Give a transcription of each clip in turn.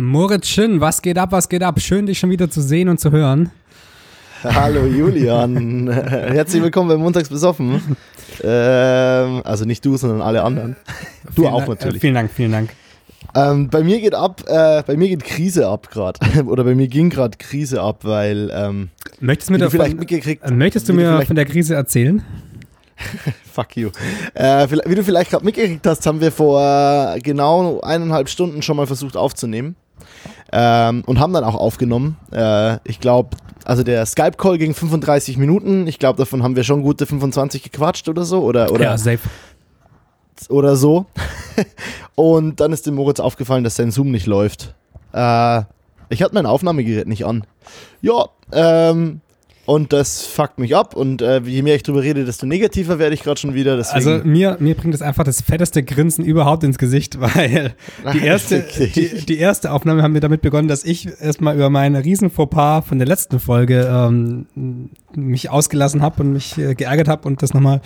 Moritz Schön, was geht ab, was geht ab? Schön, dich schon wieder zu sehen und zu hören. Hallo Julian, herzlich willkommen bei Montags besoffen. Ähm, also nicht du, sondern alle anderen. Du vielen auch Dank, natürlich. Äh, vielen Dank, vielen Dank. Ähm, bei mir geht ab, äh, bei mir geht Krise ab gerade. Oder bei mir ging gerade Krise ab, weil ähm, Möchtest, du mir davon, vielleicht mitgekriegt, äh, möchtest du mir von der Krise erzählen? Fuck you. Äh, wie du vielleicht gerade mitgekriegt hast, haben wir vor äh, genau eineinhalb Stunden schon mal versucht aufzunehmen. Ähm, und haben dann auch aufgenommen. Äh, ich glaube, also der Skype-Call ging 35 Minuten. Ich glaube, davon haben wir schon gute 25 gequatscht oder so. Oder, oder, ja, safe. oder so. und dann ist dem Moritz aufgefallen, dass sein Zoom nicht läuft. Äh, ich hatte mein Aufnahmegerät nicht an. Ja, ähm, und das fuckt mich ab. Und äh, je mehr ich drüber rede, desto negativer werde ich gerade schon wieder. Deswegen, Also mir, mir bringt es einfach das fetteste Grinsen überhaupt ins Gesicht, weil die erste, die, die erste Aufnahme haben wir damit begonnen, dass ich erstmal über meinen riesen Fauxpas von der letzten Folge ähm, mich ausgelassen habe und mich äh, geärgert habe und das nochmal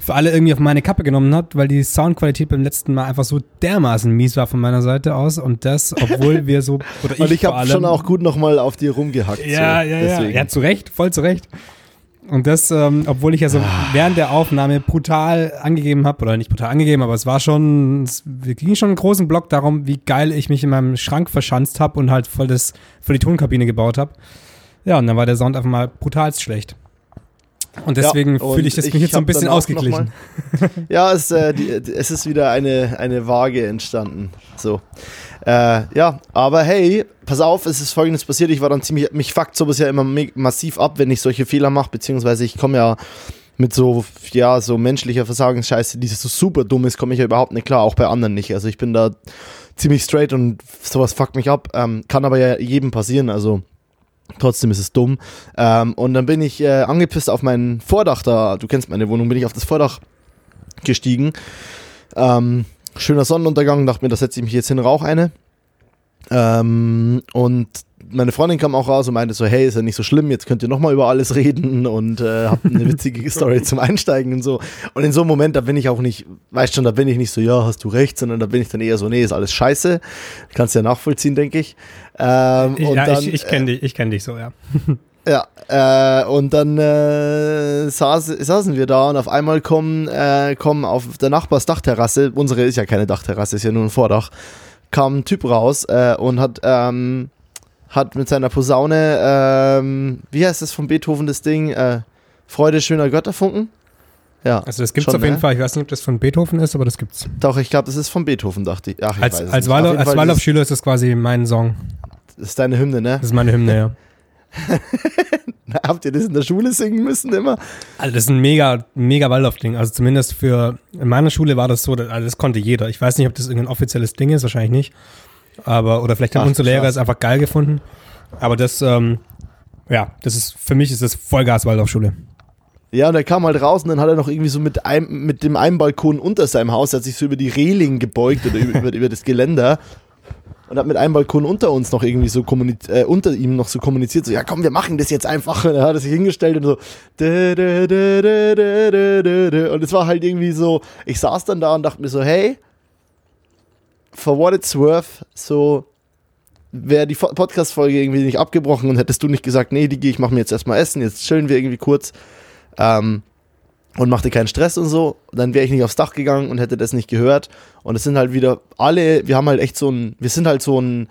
für alle irgendwie auf meine Kappe genommen hat, weil die Soundqualität beim letzten Mal einfach so dermaßen mies war von meiner Seite aus und das, obwohl wir so, oder ich, und ich habe schon auch gut nochmal auf dir rumgehackt. ja, so, ja, ja. deswegen. Ja, zu Recht, voll zu Recht. Und das, ähm, obwohl ich ja so während der Aufnahme brutal angegeben habe, oder nicht brutal angegeben, aber es war schon, es wir ging schon einen großen Block darum, wie geil ich mich in meinem Schrank verschanzt habe und halt voll, das, voll die Tonkabine gebaut habe. Ja, und dann war der Sound einfach mal brutalst schlecht. Und deswegen Ja, fühle ich das mich jetzt so ein bisschen ausgeglichen. Ja, es, äh, die, es ist wieder eine, eine Waage entstanden. So. Äh, ja, aber hey, pass auf, es ist folgendes passiert. Ich war dann ziemlich, mich fuckt sowas ja immer me- massiv ab, wenn ich solche Fehler mache, beziehungsweise ich komme ja mit so, ja, so menschlicher Versagensscheiße, die so super dumm ist, komme ich ja überhaupt nicht klar, auch bei anderen nicht. Also ich bin da ziemlich straight und sowas fuckt mich ab. Ähm, kann aber ja jedem passieren, also trotzdem ist es dumm. Ähm, und dann bin ich äh, angepisst auf mein Vordach da, du kennst meine Wohnung, bin ich auf das Vordach gestiegen. Ähm, schöner Sonnenuntergang, dachte mir, da setze ich mich jetzt hin, rauch eine. Ähm, und meine Freundin kam auch raus und meinte so, hey, ist ja nicht so schlimm, jetzt könnt ihr nochmal über alles reden und äh, habt eine witzige Story zum Einsteigen und so. Und in so einem Moment, da bin ich auch nicht, weißt schon, da bin ich nicht so, ja, hast du recht, sondern da bin ich dann eher so, nee, ist alles scheiße. Kannst ja nachvollziehen, denke ich. Ähm, und ja, dann, ich, ich kenne dich, ich kenn dich so, ja. ja, äh, und dann äh, saß, saßen wir da und auf einmal kommen, äh, kommen auf der Nachbarsdachterrasse, unsere ist ja keine Dachterrasse, ist ja nur ein Vordach, kam ein Typ raus äh, und hat, ähm, hat mit seiner Posaune, ähm, wie heißt das von Beethoven das Ding, äh, Freude schöner Götterfunken? Ja, Also das gibt's Schon, auf jeden ne? Fall. Ich weiß nicht, ob das von Beethoven ist, aber das gibt's. doch, ich glaube, das ist von Beethoven, dachte ich. Ach, ich Als, weiß es als, jeden als Waldorfschüler ist das quasi mein Song. Das ist deine Hymne, ne? Das ist meine Hymne, ja. Habt ihr das in der Schule singen müssen immer? Also das ist ein mega, mega Waldorf-Ding. Also zumindest für, in meiner Schule war das so, also das konnte jeder. Ich weiß nicht, ob das irgendein offizielles Ding ist, wahrscheinlich nicht aber oder vielleicht haben Ach, unsere Lehrer krass. es einfach geil gefunden. Aber das, ähm, ja, das ist für mich ist das Vollgas Waldorfschule. Ja, und er kam halt raus und dann hat er noch irgendwie so mit, einem, mit dem einen Balkon unter seinem Haus, er hat sich so über die Reling gebeugt oder über, über, das Geländer und hat mit einem Balkon unter uns noch irgendwie so kommuniziert, äh, unter ihm noch so kommuniziert, so, ja komm, wir machen das jetzt einfach. Und er hat sich hingestellt und so. Und es war halt irgendwie so, ich saß dann da und dachte mir so, hey, for what it's worth, so, wäre die Fo- Podcast-Folge irgendwie nicht abgebrochen und hättest du nicht gesagt, nee, Digi, ich mache mir jetzt erstmal Essen, jetzt chillen wir irgendwie kurz ähm, und machte keinen Stress und so, dann wäre ich nicht aufs Dach gegangen und hätte das nicht gehört. Und es sind halt wieder alle, wir haben halt echt so ein, wir sind halt so ein,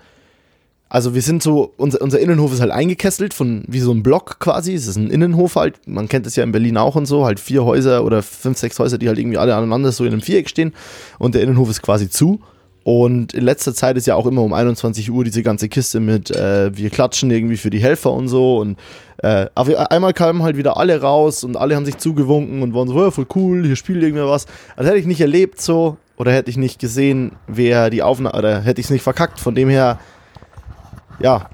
also wir sind so, unser, unser Innenhof ist halt eingekesselt von wie so ein Block quasi. Es ist ein Innenhof halt, man kennt es ja in Berlin auch und so, halt vier Häuser oder fünf, sechs Häuser, die halt irgendwie alle aneinander so in einem Viereck stehen und der Innenhof ist quasi zu. Und in letzter Zeit ist ja auch immer um 21 Uhr diese ganze Kiste mit, äh, wir klatschen irgendwie für die Helfer und so. Und äh, aber einmal kamen halt wieder alle raus und alle haben sich zugewunken und waren so, ja, voll cool, hier spielt irgendwer was. Also hätte ich nicht erlebt so, oder hätte ich nicht gesehen, wer die Aufnahme, oder hätte ich es nicht verkackt. Von dem her, ja,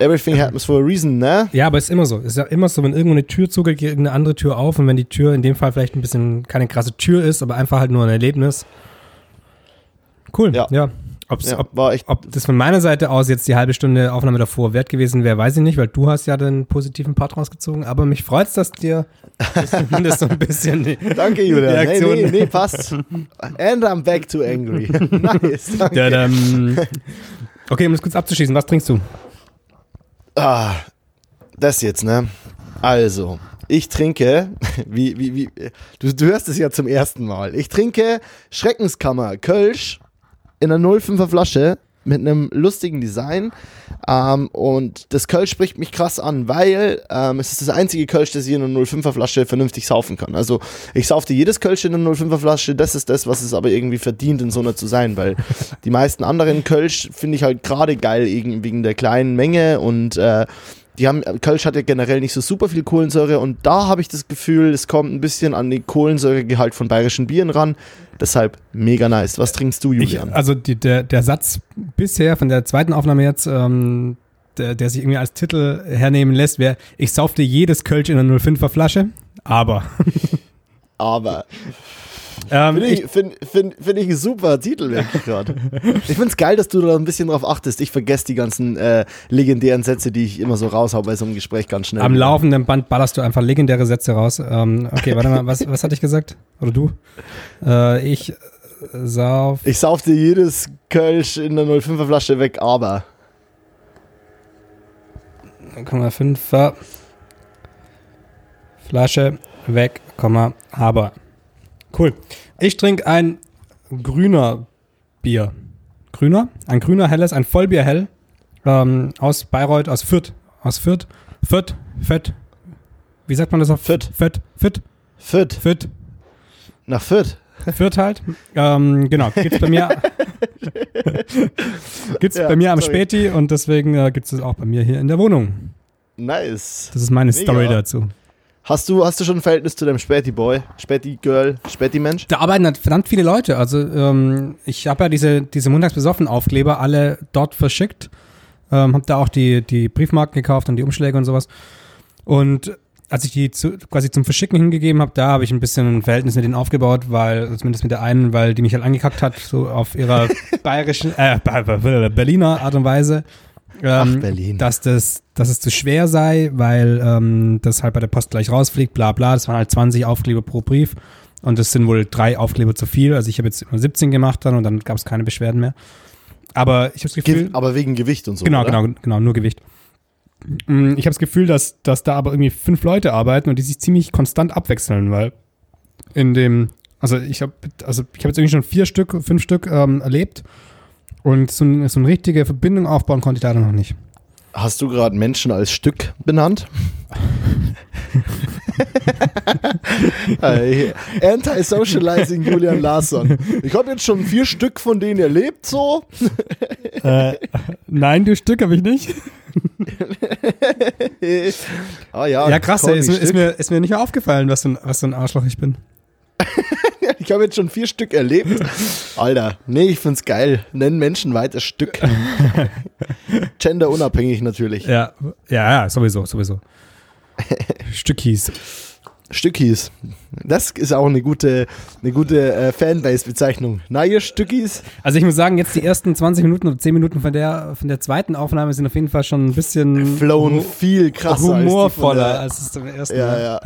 everything happens for a reason, ne? Ja, aber es ist immer so. Es ist ja immer so, wenn irgendwo eine Tür zugeht, geht irgendeine andere Tür auf und wenn die Tür in dem Fall vielleicht ein bisschen keine krasse Tür ist, aber einfach halt nur ein Erlebnis. Cool, ja. Ja. Ob's, Ja, ob, war echt, ob das von meiner Seite aus jetzt die halbe Stunde Aufnahme davor wert gewesen wäre, weiß ich nicht, weil du hast ja den positiven Part rausgezogen, aber mich freut es, dass dir das zumindest so ein bisschen die, danke Julian. Nee, Reaktion. nee, nee, passt. And I'm back to angry. nice, danke. Ja, dann, Okay, um das kurz abzuschließen, was trinkst du? Ah, das jetzt, ne? Also, ich trinke, wie, wie, wie, du, du hörst es ja zum ersten Mal. Ich trinke Schreckenskammer Kölsch in einer 05er Flasche mit einem lustigen Design. Ähm, und das Kölsch spricht mich krass an, weil ähm, es ist das einzige Kölsch, das ich in einer 05er Flasche vernünftig saufen kann. Also ich saufte jedes Kölsch in einer 05er Flasche, das ist das, was es aber irgendwie verdient, in so einer zu sein, weil die meisten anderen Kölsch finde ich halt gerade geil, wegen der kleinen Menge und äh, die haben, Kölsch hat ja generell nicht so super viel Kohlensäure und da habe ich das Gefühl, es kommt ein bisschen an den Kohlensäuregehalt von bayerischen Bieren ran. Deshalb mega nice. Was trinkst du, Julian? Ich, also die, der, der Satz bisher von der zweiten Aufnahme jetzt, ähm, der, der sich irgendwie als Titel hernehmen lässt, wäre, ich saufte jedes Kölsch in einer 05er Flasche, aber. aber. Ähm, finde ich, find, find, find ich ein super Titel, wirklich gerade. ich finde es geil, dass du da ein bisschen drauf achtest. Ich vergesse die ganzen äh, legendären Sätze, die ich immer so raushau bei so einem Gespräch ganz schnell. Am laufenden Band ballerst du einfach legendäre Sätze raus. Ähm, okay, warte mal, was, was hatte ich gesagt? Oder du? Äh, ich sauf. Ich saufte jedes Kölsch in der 05er Flasche weg, aber. 0,5er Flasche weg, aber. Cool. Ich trinke ein grüner Bier. Grüner? Ein grüner helles, ein Vollbier hell. Ähm, aus Bayreuth, aus Fürth. Aus Fürth. Fürth. Fürth. Wie sagt man das auf Fürth? Fürth. Fürth. Fürth. Fürth. Nach Fürth. Fürth halt. Ähm, genau. Gibt's bei mir. gibt's ja, bei mir am sorry. Späti und deswegen äh, gibt es auch bei mir hier in der Wohnung. Nice. Das ist meine Mega. Story dazu. Hast du, hast du schon ein Verhältnis zu deinem Späti-Boy, Späti-Girl, Späti-Mensch? Da arbeiten halt verdammt viele Leute. Also ähm, ich habe ja diese, diese Montagsbesoffen-Aufkleber alle dort verschickt. Ähm, habe da auch die, die Briefmarken gekauft und die Umschläge und sowas. Und als ich die zu, quasi zum Verschicken hingegeben habe, da habe ich ein bisschen ein Verhältnis mit denen aufgebaut, weil, zumindest mit der einen, weil die mich halt angekackt hat, so auf ihrer bayerischen, äh, Berliner Art und Weise. Ähm, Ach, Berlin. Dass, das, dass es zu schwer sei, weil ähm, das halt bei der Post gleich rausfliegt, bla bla. Das waren halt 20 Aufkleber pro Brief. Und das sind wohl drei Aufkleber zu viel. Also ich habe jetzt immer 17 gemacht dann und dann gab es keine Beschwerden mehr. Aber ich habe das Gefühl. Aber wegen Gewicht und so. Genau, oder? genau, genau, nur Gewicht. Mm, ich habe das Gefühl, dass, dass da aber irgendwie fünf Leute arbeiten und die sich ziemlich konstant abwechseln, weil in dem, also ich habe also ich habe jetzt irgendwie schon vier Stück, fünf Stück ähm, erlebt und so, so eine richtige Verbindung aufbauen konnte ich leider noch nicht. Hast du gerade Menschen als Stück benannt? Anti-Socializing Julian Larsson. Ich habe jetzt schon vier Stück von denen erlebt, so. Äh, nein, du Stück habe ich nicht. ah ja, ja krass, ey, ist, ist, mir, ist mir nicht mehr aufgefallen, was für ein, was für ein Arschloch ich bin. ich habe jetzt schon vier Stück erlebt. Alter, nee, ich find's geil. Nennen Menschen weiter Stück. Genderunabhängig natürlich. Ja, ja, ja, sowieso, sowieso. Stückis. Stückis. Das ist auch eine gute, eine gute äh, Fanbase-Bezeichnung. Na, ihr Stückis? Also ich muss sagen, jetzt die ersten 20 Minuten oder 10 Minuten von der, von der zweiten Aufnahme sind auf jeden Fall schon ein bisschen Flown viel krasser humorvoller als, als es zum ersten ja, ja,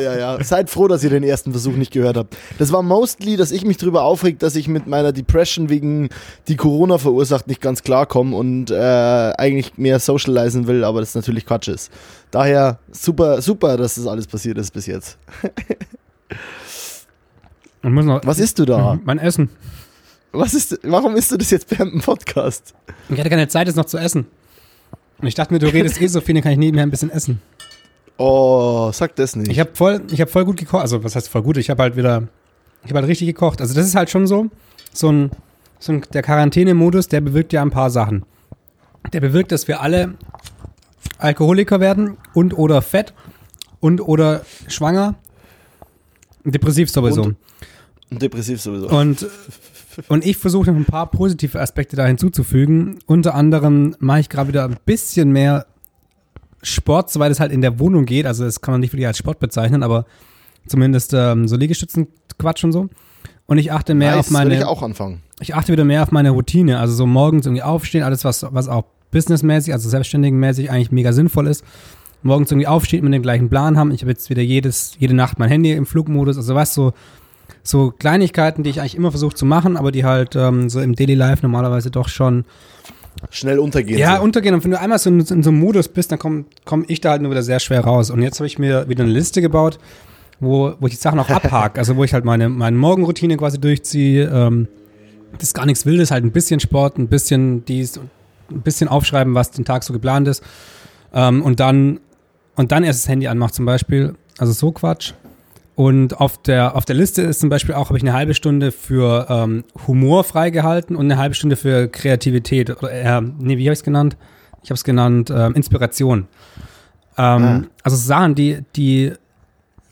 ja, ja. Seid froh, dass ihr den ersten Versuch nicht gehört habt. Das war mostly, dass ich mich darüber aufregt, dass ich mit meiner Depression wegen die Corona verursacht nicht ganz klarkomme und äh, eigentlich mehr socialisen will, aber das natürlich Quatsch ist. Daher super, super, dass das alles passiert ist bis jetzt. noch, Was isst du da? Mein Essen. Was ist, warum isst du das jetzt während dem Podcast? Ich hatte keine Zeit, es noch zu essen. Und ich dachte mir, du redest eh so viel, dann kann ich nebenher ein bisschen essen. Oh, sag das nicht. Ich habe voll, hab voll gut gekocht. Also, was heißt voll gut? Ich habe halt wieder, ich habe halt richtig gekocht. Also, das ist halt schon so, so ein, so ein der Quarantänemodus, der bewirkt ja ein paar Sachen. Der bewirkt, dass wir alle Alkoholiker werden und oder fett und oder schwanger. Depressiv sowieso. Und, depressiv sowieso. Und, und ich versuche noch ein paar positive Aspekte da hinzuzufügen. Unter anderem mache ich gerade wieder ein bisschen mehr Sport, soweit es halt in der Wohnung geht. Also das kann man nicht wirklich als Sport bezeichnen, aber zumindest ähm, so Liegestützenquatsch und so. Und ich achte mehr nice, auf meine. ich auch anfangen. Ich achte wieder mehr auf meine Routine. Also so morgens irgendwie aufstehen, alles was, was auch businessmäßig, also selbstständigenmäßig eigentlich mega sinnvoll ist. Morgens irgendwie aufsteht, mit dem gleichen Plan haben. Ich habe jetzt wieder jedes, jede Nacht mein Handy im Flugmodus. Also was so, so Kleinigkeiten, die ich eigentlich immer versuche zu machen, aber die halt ähm, so im Daily Life normalerweise doch schon Schnell untergehen. Ja, so. untergehen. Und wenn du einmal so in, in so einem Modus bist, dann komme komm ich da halt nur wieder sehr schwer raus. Und jetzt habe ich mir wieder eine Liste gebaut, wo, wo ich die Sachen auch abhake. also wo ich halt meine, meine Morgenroutine quasi durchziehe. Ähm, das ist gar nichts Wildes, halt ein bisschen Sport, ein bisschen dies, ein bisschen aufschreiben, was den Tag so geplant ist. Ähm, und dann und dann erst das Handy anmacht zum Beispiel. Also so Quatsch. Und auf der, auf der Liste ist zum Beispiel auch, habe ich eine halbe Stunde für ähm, Humor freigehalten und eine halbe Stunde für Kreativität. Oder, äh, nee, wie habe ich es genannt? Ich habe es genannt ähm, Inspiration. Ähm, Ah. Also Sachen, die, die,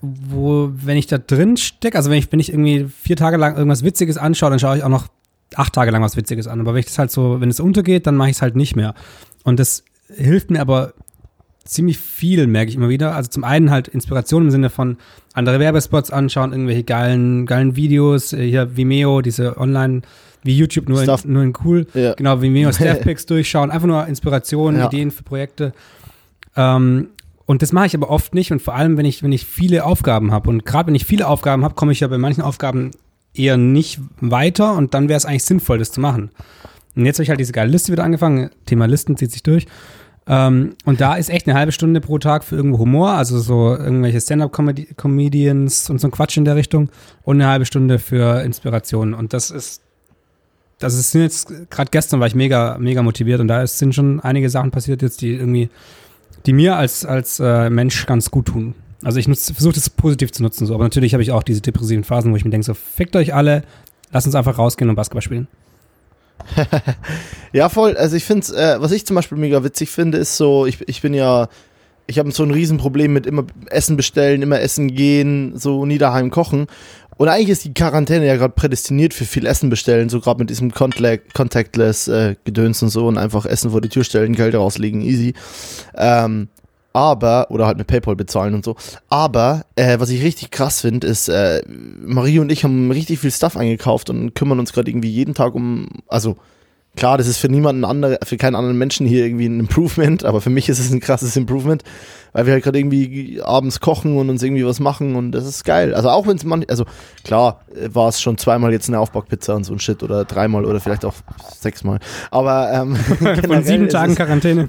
wo, wenn ich da drin stecke, also wenn ich, wenn ich irgendwie vier Tage lang irgendwas Witziges anschaue, dann schaue ich auch noch acht Tage lang was Witziges an. Aber wenn ich das halt so, wenn es untergeht, dann mache ich es halt nicht mehr. Und das hilft mir aber ziemlich viel, merke ich immer wieder. Also zum einen halt Inspiration im Sinne von andere Werbespots anschauen, irgendwelche geilen, geilen Videos, äh, hier Vimeo, diese Online, wie YouTube, nur, Stuff. in, nur in cool. Ja. Genau, Vimeo Staffpicks durchschauen, einfach nur Inspirationen, Ja. Ideen für Projekte. Ähm, und das mache ich aber oft nicht und vor allem, wenn ich, wenn ich viele Aufgaben habe. Und gerade wenn ich viele Aufgaben habe, komme ich ja bei manchen Aufgaben eher nicht weiter und dann wäre es eigentlich sinnvoll, das zu machen. Und jetzt habe ich halt diese geile Liste wieder angefangen. Thema Listen zieht sich durch. Ähm, und da ist echt eine halbe Stunde pro Tag für irgendwo Humor, also so irgendwelche Stand-Up-Comedians und so ein Quatsch in der Richtung und eine halbe Stunde für Inspiration. Und das ist, das ist jetzt, gerade gestern war ich mega, mega motiviert und da ist, sind schon einige Sachen passiert jetzt, die irgendwie, die mir als, als äh, Mensch ganz gut tun. Also ich versuche das positiv zu nutzen, so. aber natürlich habe ich auch diese depressiven Phasen, wo ich mir denke, so fickt euch alle, lasst uns einfach rausgehen und Basketball spielen. Ja, voll. Also ich finde, äh, was ich zum Beispiel mega witzig finde, ist so, ich, ich bin ja, ich habe so ein Riesenproblem mit immer Essen bestellen, immer essen gehen, so nie daheim kochen. Und eigentlich ist die Quarantäne ja gerade prädestiniert für viel Essen bestellen, so gerade mit diesem Contact Contactless äh, und so und einfach Essen vor die Tür stellen, Geld rauslegen, easy. Ähm, aber, oder halt mit PayPal bezahlen und so. Aber, äh, was ich richtig krass finde, ist, äh, Marie und ich haben richtig viel Stuff eingekauft und kümmern uns gerade irgendwie jeden Tag um, also Klar, das ist für niemanden andere, für keinen anderen Menschen hier irgendwie ein Improvement, aber für mich ist es ein krasses Improvement, weil wir halt gerade irgendwie abends kochen und uns irgendwie was machen und das ist geil. Also auch wenn es man, also klar, äh, war es schon zweimal jetzt eine Aufbackpizza und so ein Shit oder dreimal oder vielleicht auch sechsmal. Aber ähm, Von sieben Tagen Quarantäne.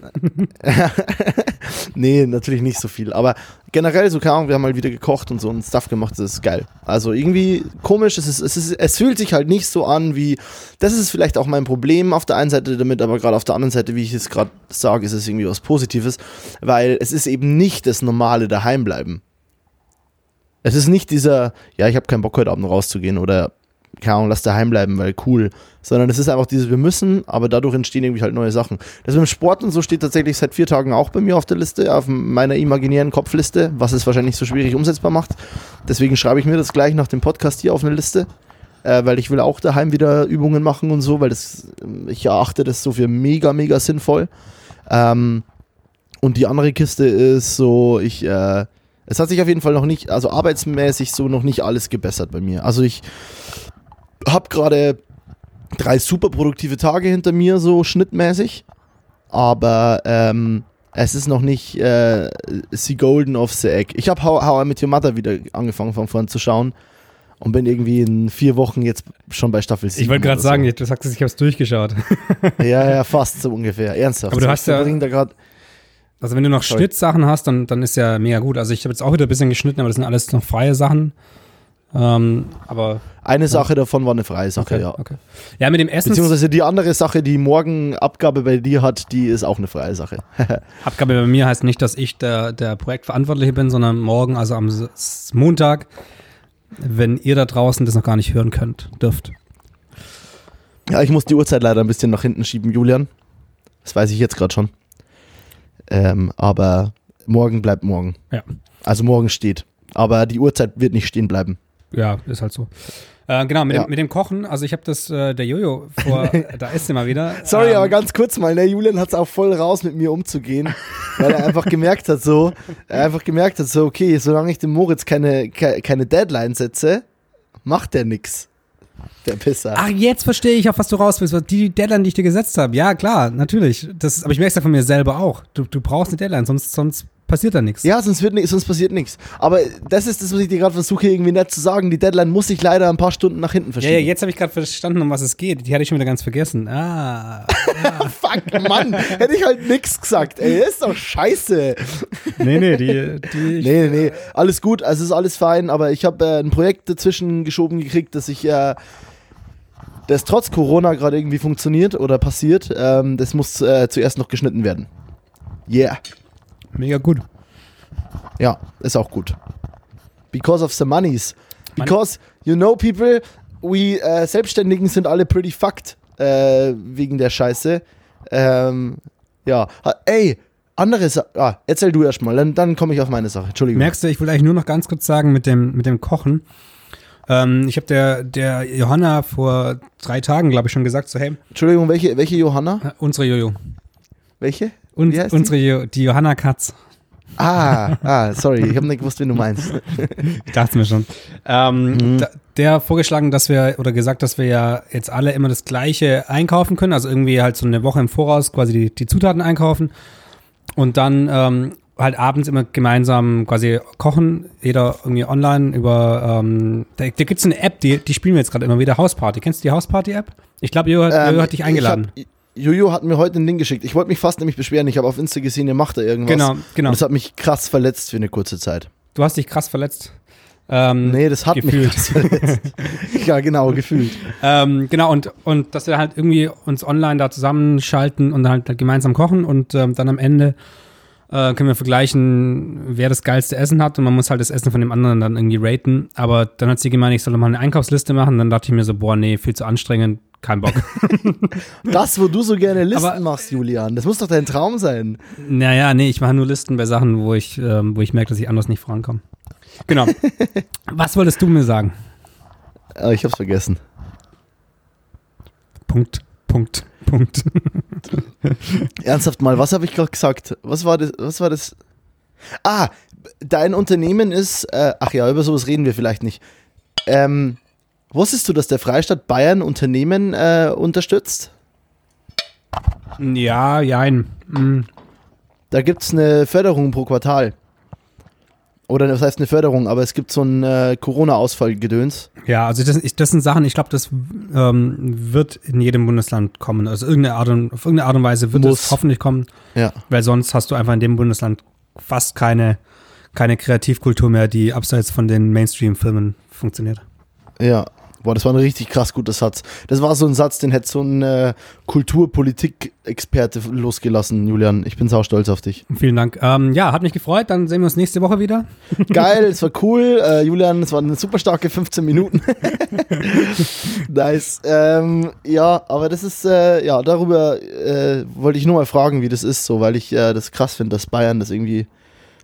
nee, natürlich nicht so viel. Aber generell, so keine Ahnung, wir haben mal wieder gekocht und so und Stuff gemacht, das ist geil. Also irgendwie komisch, es, ist, es, ist, es fühlt sich halt nicht so an wie, das ist vielleicht auch mein Problem auf der einen Seite damit, aber gerade auf der anderen Seite, wie ich es gerade sage, ist es irgendwie was Positives, weil es ist eben nicht das normale Daheimbleiben. Es ist nicht dieser, ja, ich habe keinen Bock heute Abend rauszugehen oder keine Ahnung, lass daheim bleiben, weil cool. Sondern es ist einfach dieses, wir müssen, aber dadurch entstehen irgendwie halt neue Sachen. Das mit dem Sport und so steht tatsächlich seit vier Tagen auch bei mir auf der Liste, auf meiner imaginären Kopfliste, was es wahrscheinlich so schwierig umsetzbar macht. Deswegen schreibe ich mir das gleich nach dem Podcast hier auf eine Liste, äh, weil ich will auch daheim wieder Übungen machen und so, weil das, ich erachte das so für mega, mega sinnvoll. Ähm, und die andere Kiste ist so, ich, äh, es hat sich auf jeden Fall noch nicht, also arbeitsmäßig so noch nicht alles gebessert bei mir. Also ich habe gerade drei super produktive Tage hinter mir, so schnittmäßig. Aber ähm, es ist noch nicht äh, The Golden of the Egg. Ich habe How, How I Met Your Mother wieder angefangen von vorn zu schauen und bin irgendwie in vier Wochen jetzt schon bei Staffel 7. Ich wollte gerade oder so. sagen, du sagst ich habe es durchgeschaut. Ja, ja, fast so ungefähr. Ernsthaft. Aber du hast ja- da grad, Also wenn du noch Sorry. Schnittsachen hast, dann, dann ist ja mega gut. Also ich habe jetzt auch wieder ein bisschen geschnitten, aber das sind alles noch freie Sachen. Ähm, aber eine Sache davon war eine freie Sache, okay, ja. okay. Ja, mit dem Essen. Beziehungsweise die andere Sache, die morgen Abgabe bei dir hat, die ist auch eine freie Sache. Abgabe bei mir heißt nicht, dass ich der, der Projektverantwortliche bin, sondern morgen, also am Montag, wenn ihr da draußen das noch gar nicht hören könnt, dürft. Ja, ich muss die Uhrzeit leider ein bisschen nach hinten schieben, Julian. Das weiß ich jetzt gerade schon. Ähm, aber morgen bleibt morgen. Ja. Also morgen steht. Aber die Uhrzeit wird nicht stehen bleiben. Ja, ist halt so. Äh, genau, mit, Ja. dem, mit dem Kochen, also ich habe das, äh, der Jojo vor, da ist er mal wieder. Sorry, Ähm, aber ganz kurz mal, ne, Julian hat es auch voll raus, mit mir umzugehen, weil er einfach gemerkt hat, so, er einfach gemerkt hat, so, okay, solange ich dem Moritz keine, ke keine Deadline setze, macht der nix. Der Pisser. Ach, jetzt verstehe ich, auf was du raus willst. Die Deadline, die ich dir gesetzt habe. Ja, klar, natürlich. Das, aber ich merke es ja von mir selber auch. Du, du brauchst eine Deadline, sonst, sonst passiert da nichts. Ja, sonst, wird sonst passiert nichts. Aber das ist das, was ich dir gerade versuche, irgendwie nett zu sagen. Die Deadline muss sich leider ein paar Stunden nach hinten Ja, verschieben. ja, jetzt habe ich gerade verstanden, um was es geht. Die hatte ich schon wieder ganz vergessen. Ah. Fuck, Mann, hätte ich halt nix gesagt. Ey, das ist doch scheiße. nee, nee, die, die Nee, nee, nee, alles gut, also ist alles fein, aber ich habe äh, ein Projekt dazwischen geschoben gekriegt, dass ich, äh, das trotz Corona gerade irgendwie funktioniert oder passiert. Ähm, das muss äh, zuerst noch geschnitten werden. Yeah. Mega gut. Ja, ist auch gut. Because of the monies. Because, you know, people, we äh, Selbstständigen sind alle pretty fucked äh, wegen der Scheiße. Ähm, ja, ey, andere Sache. Ah, erzähl du erstmal, dann, dann komme ich auf meine Sache. Entschuldigung. Merkst du, ich will eigentlich nur noch ganz kurz sagen mit dem, mit dem Kochen. Ähm, ich habe der, der Johanna vor drei Tagen, glaube ich, schon gesagt, so hey, Entschuldigung, welche, welche Johanna? äh, unsere Jojo. Welche? Und, unsere jo die Johanna Katz. Ah, ah, sorry, ich habe nicht gewusst, wen du meinst. Ich dachte mir schon. Ähm, Mhm. da, der hat vorgeschlagen, dass wir, oder gesagt, dass wir ja jetzt alle immer das Gleiche einkaufen können. Also irgendwie halt so eine Woche im Voraus quasi die, die Zutaten einkaufen. Und dann ähm, halt abends immer gemeinsam quasi kochen. Jeder irgendwie online über, ähm, da, da gibt es eine App, die, die spielen wir jetzt gerade immer wieder, Hausparty. Kennst du die Hausparty-App? Ich glaube, Jojo, hat- Ähm, hat dich eingeladen. Ich Jojo hat mir heute ein Ding geschickt. Ich wollte mich fast nämlich beschweren. Ich habe auf Insta gesehen, ihr macht da irgendwas. Genau, genau. Und das hat mich krass verletzt für eine kurze Zeit. Du hast dich krass verletzt. Ähm, Nee, das hat gefühlt. mich krass verletzt. ja, genau, gefühlt. Ähm, genau, und, und dass wir halt irgendwie uns online da zusammenschalten und halt, gemeinsam kochen und ähm, dann am Ende äh, können wir vergleichen, wer das geilste Essen hat und man muss halt das Essen von dem anderen dann irgendwie raten. Aber dann hat sie gemeint, ich soll mal eine Einkaufsliste machen. Dann dachte ich mir so, boah, nee, viel zu anstrengend, kein Bock. Das, wo du so gerne Listen Aber- machst, Julian, das muss doch dein Traum sein. naja, nee, ich mache nur Listen bei Sachen, wo ich, ähm, wo ich merke, dass ich anders nicht vorankomme. Genau. Was wolltest du mir sagen? Ah, ich hab's vergessen. Punkt, Punkt, Punkt. Ernsthaft mal, was habe ich gerade gesagt? Was war das? Was war das? Ah, dein Unternehmen ist. Äh, ach ja, über sowas reden wir vielleicht nicht. Ähm, wusstest du, dass der Freistaat Bayern Unternehmen äh, unterstützt? ja, jein. Mm. Da gibt es eine Förderung pro Quartal. Oder das heißt eine Förderung, aber es gibt so ein äh, Corona-Ausfall-Gedöns. Ja, also das, ich, das sind Sachen, ich glaube, das ähm, wird in jedem Bundesland kommen. Also irgendeine Art und, auf irgendeine Art und Weise wird Muss. es hoffentlich kommen, Ja. weil sonst hast du einfach in dem Bundesland fast keine, keine Kreativkultur mehr, die abseits von den Mainstream-Filmen funktioniert. Ja. Boah, das war ein richtig krass guter Satz. Das war so ein Satz, den hätte so ein äh, Kulturpolitik-Experte losgelassen, Julian. Ich bin sau stolz auf dich. Vielen Dank. Ähm, ja, hat mich gefreut. Dann sehen wir uns nächste Woche wieder. Geil, es war cool. Äh, Julian, es waren eine super starke 15 Minuten. nice. Ähm, ja, aber das ist, äh, ja, darüber äh, wollte ich nur mal fragen, wie das ist, so, weil ich äh, das krass finde, dass Bayern das irgendwie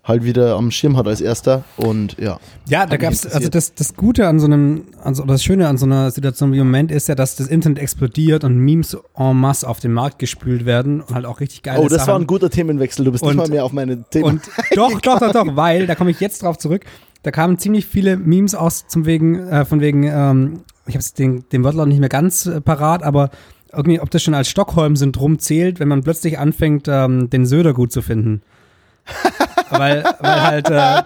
halt wieder am Schirm hat als erster. Und ja. Ja, da mich gab's also das, das Gute an so einem, also das Schöne an so einer Situation wie im Moment ist ja, dass das Internet explodiert und Memes en masse auf den Markt gespült werden und halt auch richtig geile Oh, das Sachen. war ein guter Themenwechsel. Du bist Und- nicht mal mehr auf meine Themen. Und doch, doch, doch, doch, weil, da komme ich jetzt drauf zurück, da kamen ziemlich viele Memes aus zum wegen, äh, von wegen, ähm, ich habe den, den Wörtlaut nicht mehr ganz äh, parat, aber irgendwie, ob das schon als Stockholm-Syndrom zählt, wenn man plötzlich anfängt, ähm, den Söder gut zu finden. weil, weil halt, äh,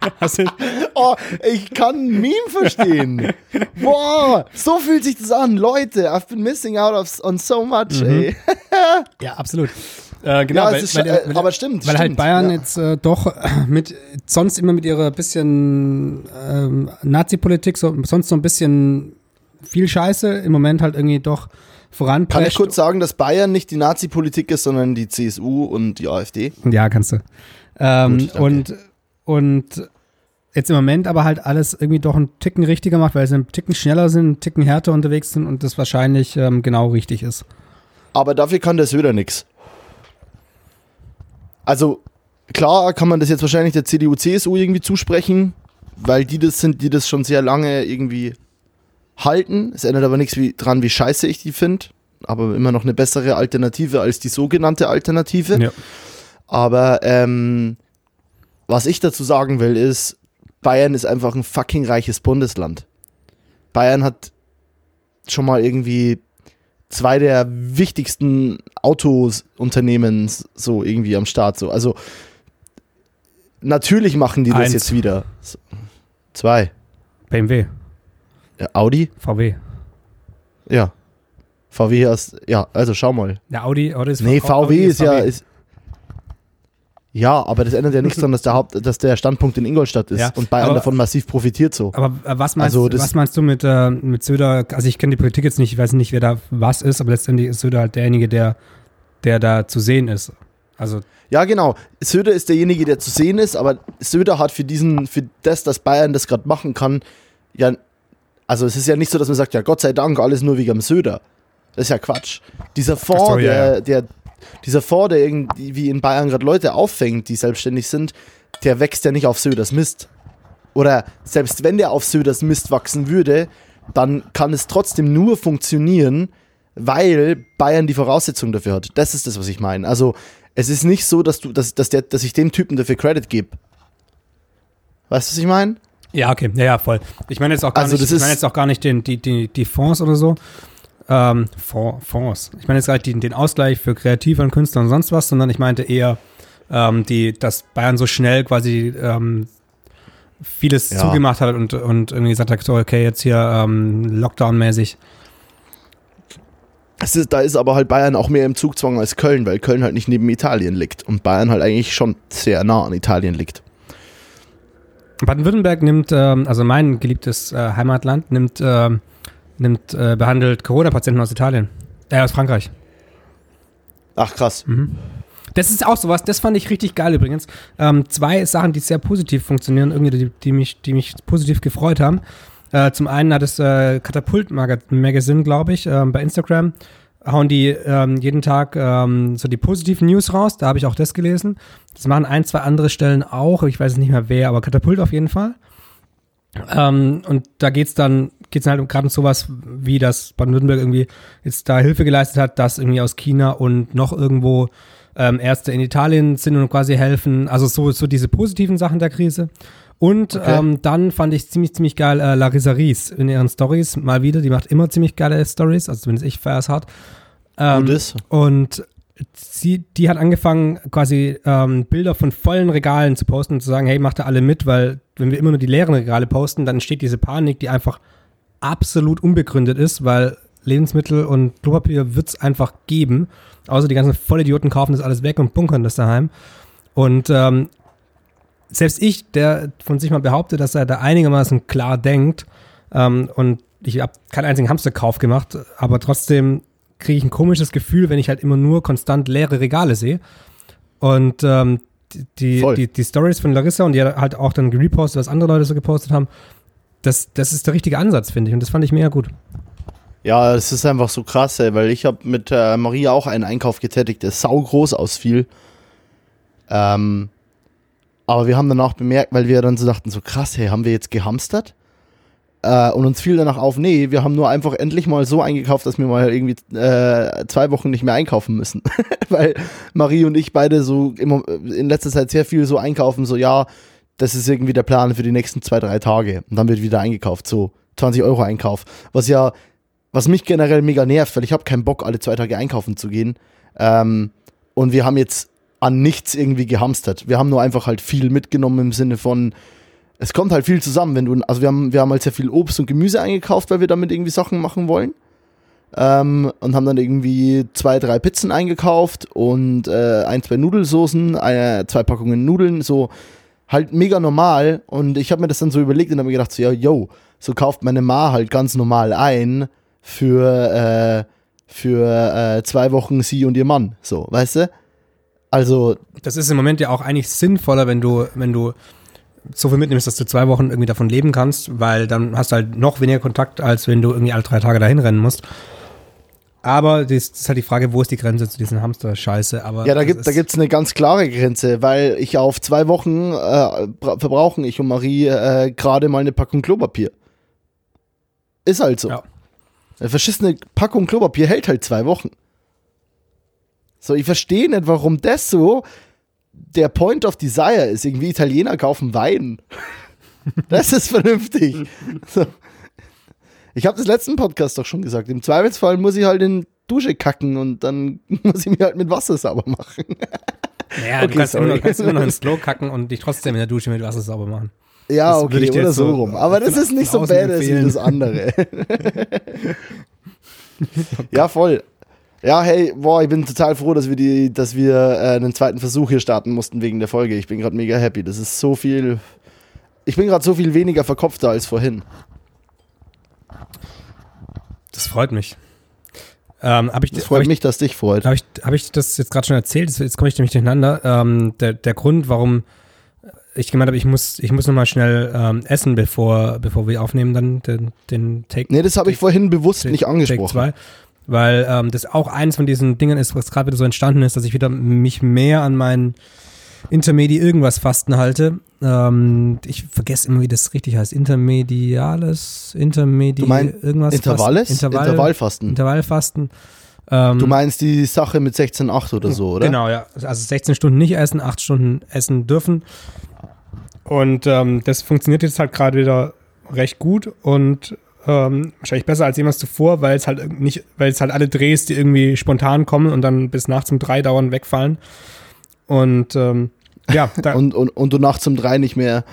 du, Oh, ich kann ein Meme verstehen. Boah, so fühlt sich das an. Leute, I've been missing out of, on so much, ey. ja, absolut. Äh, genau, Ja, weil, es ist weil, äh, weil, aber stimmt, Weil halt stimmt, Bayern ja. jetzt äh, doch äh, mit sonst immer mit ihrer bisschen ähm, Nazi-Politik so, sonst so ein bisschen viel Scheiße im Moment halt irgendwie doch Kann ich voranprescht. kurz sagen, dass Bayern nicht die Nazi-Politik ist, sondern die CSU und die AfD? Ja, kannst du. Ähm, Gut, danke. und, und jetzt im Moment aber halt alles irgendwie doch einen Ticken richtiger macht, weil sie einen Ticken schneller sind, einen Ticken härter unterwegs sind und das wahrscheinlich ähm, genau richtig ist. Aber dafür kann der Söder nix. Also, klar kann man das jetzt wahrscheinlich der CDU, CSU irgendwie zusprechen, weil die das sind, die das schon sehr lange irgendwie halten. Es ändert aber nichts wie, dran, wie scheiße ich die finde. Aber immer noch eine bessere Alternative als die sogenannte Alternative. Ja. Aber ähm, was ich dazu sagen will, ist, Bayern ist einfach ein fucking reiches Bundesland. Bayern hat schon mal irgendwie zwei der wichtigsten Autosunternehmen so irgendwie am Start. So. Also natürlich machen die das Eins. jetzt wieder. Zwei. BMW, Audi? VW. Ja. VW ist, ja, also schau mal. Ja, Audi, Audi ist Nee, Audi VW ist ja, VW. ist, ja, aber das ändert ja nichts daran, dass der, Haupt, dass der Standpunkt in Ingolstadt ist Ja, und Bayern aber- davon massiv profitiert so. Aber äh, was meinst, Also was meinst du mit, äh, mit Söder? Also ich kenne die Politik jetzt nicht, ich weiß nicht, wer da was ist, aber letztendlich ist Söder halt derjenige, der, der da zu sehen ist. Also Ja, genau. Söder ist derjenige, der zu sehen ist, aber Söder hat für diesen, für das, dass Bayern das gerade machen kann, ja, also es ist ja nicht so, dass man sagt, ja, Gott sei Dank, alles nur wegen dem Söder. Das ist ja Quatsch. Dieser Fonds, Ach so, ja, der, ja. der, dieser Fonds, der irgendwie in Bayern gerade Leute auffängt, die selbstständig sind, der wächst ja nicht auf Söders Mist. Oder selbst wenn der auf Söders Mist wachsen würde, dann kann es trotzdem nur funktionieren, weil Bayern die Voraussetzung dafür hat. Das ist das, was ich meine. Also es ist nicht so, dass du, dass, dass, der, dass ich dem Typen dafür Credit gebe. Weißt du, was ich meine? Ja, okay, ja, ja, voll. Ich meine jetzt auch gar Also nicht, ich meine jetzt auch gar nicht den, die, die, die Fonds oder so. Ähm, Fonds, Fonds. Ich meine jetzt gar nicht den, den Ausgleich für Kreative und Künstler und sonst was, sondern ich meinte eher, ähm, die, dass Bayern so schnell quasi ähm, vieles Ja. zugemacht hat und, und irgendwie gesagt hat, so, okay, jetzt hier ähm, Lockdown-mäßig. Ist, da ist aber halt Bayern auch mehr im Zugzwang als Köln, weil Köln halt nicht neben Italien liegt und Bayern halt eigentlich schon sehr nah an Italien liegt. Baden-Württemberg nimmt, ähm, also mein geliebtes äh, Heimatland, nimmt, ähm, nimmt äh, behandelt Corona-Patienten aus Italien. Äh, aus Frankreich. Ach krass. Das ist auch sowas, das fand ich richtig geil übrigens. Ähm, zwei Sachen, die sehr positiv funktionieren, irgendwie, die, die, mich, die mich positiv gefreut haben. Äh, zum einen hat es äh, Katapult Magazine, glaube ich, ähm, bei Instagram. Hauen die ähm, jeden Tag ähm, so die positiven News raus. Da habe ich auch das gelesen. Das machen ein, zwei andere Stellen auch. Ich weiß nicht mehr wer, aber Katapult auf jeden Fall. Ähm, und da geht's dann, geht's dann halt um gerade um sowas, wie das Baden-Württemberg irgendwie jetzt da Hilfe geleistet hat, dass irgendwie aus China und noch irgendwo ähm, Ärzte in Italien sind und quasi helfen. Also so, so diese positiven Sachen der Krise. Und Okay. ähm, dann fand ich ziemlich, ziemlich geil äh, Larissa Ries in ihren Stories mal wieder. Die macht immer ziemlich geile Stories, also zumindest ich feier's hart. Ähm, ist. und sie, die hat angefangen, quasi ähm, Bilder von vollen Regalen zu posten und zu sagen, hey, macht da alle mit, weil wenn wir immer nur die leeren Regale posten, dann entsteht diese Panik, die einfach absolut unbegründet ist, weil Lebensmittel und Klopapier wird's einfach geben. Außer die ganzen Vollidioten kaufen das alles weg und bunkern das daheim. Und ähm, selbst ich, der von sich mal behauptet, dass er da einigermaßen klar denkt, ähm, und ich habe keinen einzigen Hamsterkauf gemacht, aber trotzdem kriege ich ein komisches Gefühl, wenn ich halt immer nur konstant leere Regale sehe. Und ähm, die, die, Voll. die, die Stories von Larissa und die halt auch dann gerepostet, was andere Leute so gepostet haben, das, das ist der richtige Ansatz, finde ich. Und das fand ich mega gut. Ja, es ist einfach so krass, ey, weil ich habe mit äh, Maria auch einen Einkauf getätigt, der sau groß ausfiel. Ähm, aber wir haben dann auch bemerkt, weil wir dann so dachten, so krass, hey, haben wir jetzt gehamstert? Äh, und uns fiel danach auf, nee, wir haben nur einfach endlich mal so eingekauft, dass wir mal irgendwie äh, zwei Wochen nicht mehr einkaufen müssen. weil Marie und ich beide so immer in letzter Zeit sehr viel so einkaufen, so ja, das ist irgendwie der Plan für die nächsten zwei, drei Tage. Und dann wird wieder eingekauft, so 20 Euro Einkauf. Was ja, was mich generell mega nervt, weil ich habe keinen Bock, alle zwei Tage einkaufen zu gehen. Ähm, und wir haben jetzt an nichts irgendwie gehamstert. Wir haben nur einfach halt viel mitgenommen im Sinne von, es kommt halt viel zusammen, wenn du, also wir haben, wir haben halt sehr viel Obst und Gemüse eingekauft, weil wir damit irgendwie Sachen machen wollen. Ähm, und haben dann irgendwie zwei, drei Pizzen eingekauft und äh, ein, zwei Nudelsoßen, äh, zwei Packungen Nudeln, so halt mega normal. Und ich habe mir das dann so überlegt und habe mir gedacht, so, ja, yo, so kauft meine Ma halt ganz normal ein für, äh, für äh, zwei Wochen sie und ihr Mann. So, weißt du? Also, Das ist im Moment ja auch eigentlich sinnvoller, wenn du, wenn du so viel mitnimmst, dass du zwei Wochen irgendwie davon leben kannst, weil dann hast du halt noch weniger Kontakt, als wenn du irgendwie alle drei Tage dahin rennen musst. Aber das ist halt die Frage, wo ist die Grenze zu diesen Hamster-Scheiße? Aber ja, da gibt da gibt's eine ganz klare Grenze, weil ich auf zwei Wochen äh, bra- verbrauchen ich und Marie äh, gerade mal eine Packung Klopapier. Ist halt so. Ja. Eine verschissene Packung Klopapier hält halt zwei Wochen. So, ich verstehe nicht, warum das so der Point of Desire ist. Irgendwie Italiener kaufen Wein. Das ist vernünftig. So. Ich habe das letzten Podcast doch schon gesagt. Im Zweifelsfall muss ich halt in Dusche kacken und dann muss ich mir halt mit Wasser sauber machen. Naja, Okay, du kannst, immer, noch- kannst immer noch ins Klo kacken und dich trotzdem in der Dusche mit Wasser sauber machen. Ja, Das okay, oder so rum. Aber das ist nicht so badass wie das andere. ja, voll. Ja, hey, boah, ich bin total froh, dass wir die, dass wir äh, einen zweiten Versuch hier starten mussten wegen der Folge. Ich bin gerade mega happy. Das ist so viel. Ich bin gerade so viel weniger verkopfter als vorhin. Das freut mich. Ähm, ich, Das freut ich, mich, dass dich freut. Habe ich, hab ich das jetzt gerade schon erzählt? Jetzt komme ich nämlich durcheinander. Ähm, der, der Grund, warum ich gemeint habe, ich muss, ich muss nochmal schnell ähm, essen, bevor, bevor wir aufnehmen, dann den, den Take. Nee, das habe ich vorhin bewusst Take- nicht Take angesprochen. zwei, weil ähm, das auch eins von diesen Dingen ist, was gerade wieder so entstanden ist, dass ich wieder mich mehr an meinen Intermedi irgendwas Fasten halte. Ähm, ich vergesse immer, wie das richtig heißt. Intermediales, Intermedi Du meinst irgendwas. Intervalles? Fasten, Intervall, Intervallfasten. Intervallfasten. Ähm, Du meinst die Sache mit 16,8 oder so, oder? Genau, ja. Also 16 Stunden nicht essen, 8 Stunden essen dürfen. Und ähm, das funktioniert jetzt halt gerade wieder recht gut und ähm, wahrscheinlich besser als jemals zuvor, weil es halt nicht, weil es halt alle Drehs, die irgendwie spontan kommen und dann bis nachts um drei dauern, wegfallen. Und ähm, ja, Und, und, und du nachts um drei nicht mehr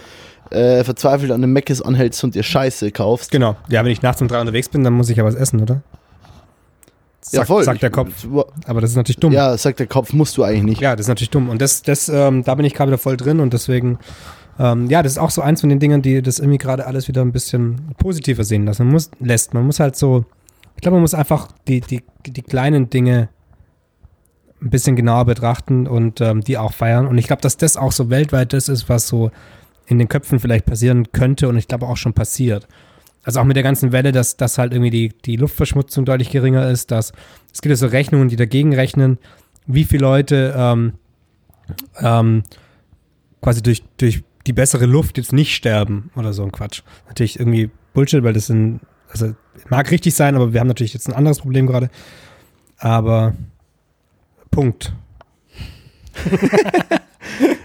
äh, verzweifelt an einem Meckes anhältst und dir Scheiße kaufst. genau. Ja, wenn ich nachts um drei unterwegs bin, dann muss ich ja was essen, oder? ja, Sagt, voll. sagt der Kopf. Aber das ist natürlich dumm. Ja, sagt der Kopf, musst du eigentlich nicht. Ja, das ist natürlich dumm. Und das, das, ähm, da bin ich gerade wieder voll drin und deswegen, ähm, ja, das ist auch so eins von den Dingen, die das irgendwie gerade alles wieder ein bisschen positiver sehen lassen. Man muss, lässt, man muss halt so, ich glaube, man muss einfach die, die, die kleinen Dinge ein bisschen genauer betrachten und ähm, die auch feiern. Und ich glaube, dass das auch so weltweit das ist, was so in den Köpfen vielleicht passieren könnte und ich glaube auch schon passiert. Also auch mit der ganzen Welle, dass, dass halt irgendwie die, die Luftverschmutzung deutlich geringer ist, dass es gibt ja so Rechnungen, die dagegen rechnen, wie viele Leute ähm, ähm, quasi durch, durch die bessere Luft jetzt nicht sterben oder so ein Quatsch. Natürlich irgendwie Bullshit, weil das sind, also mag richtig sein, aber wir haben natürlich jetzt ein anderes Problem gerade. Aber Punkt.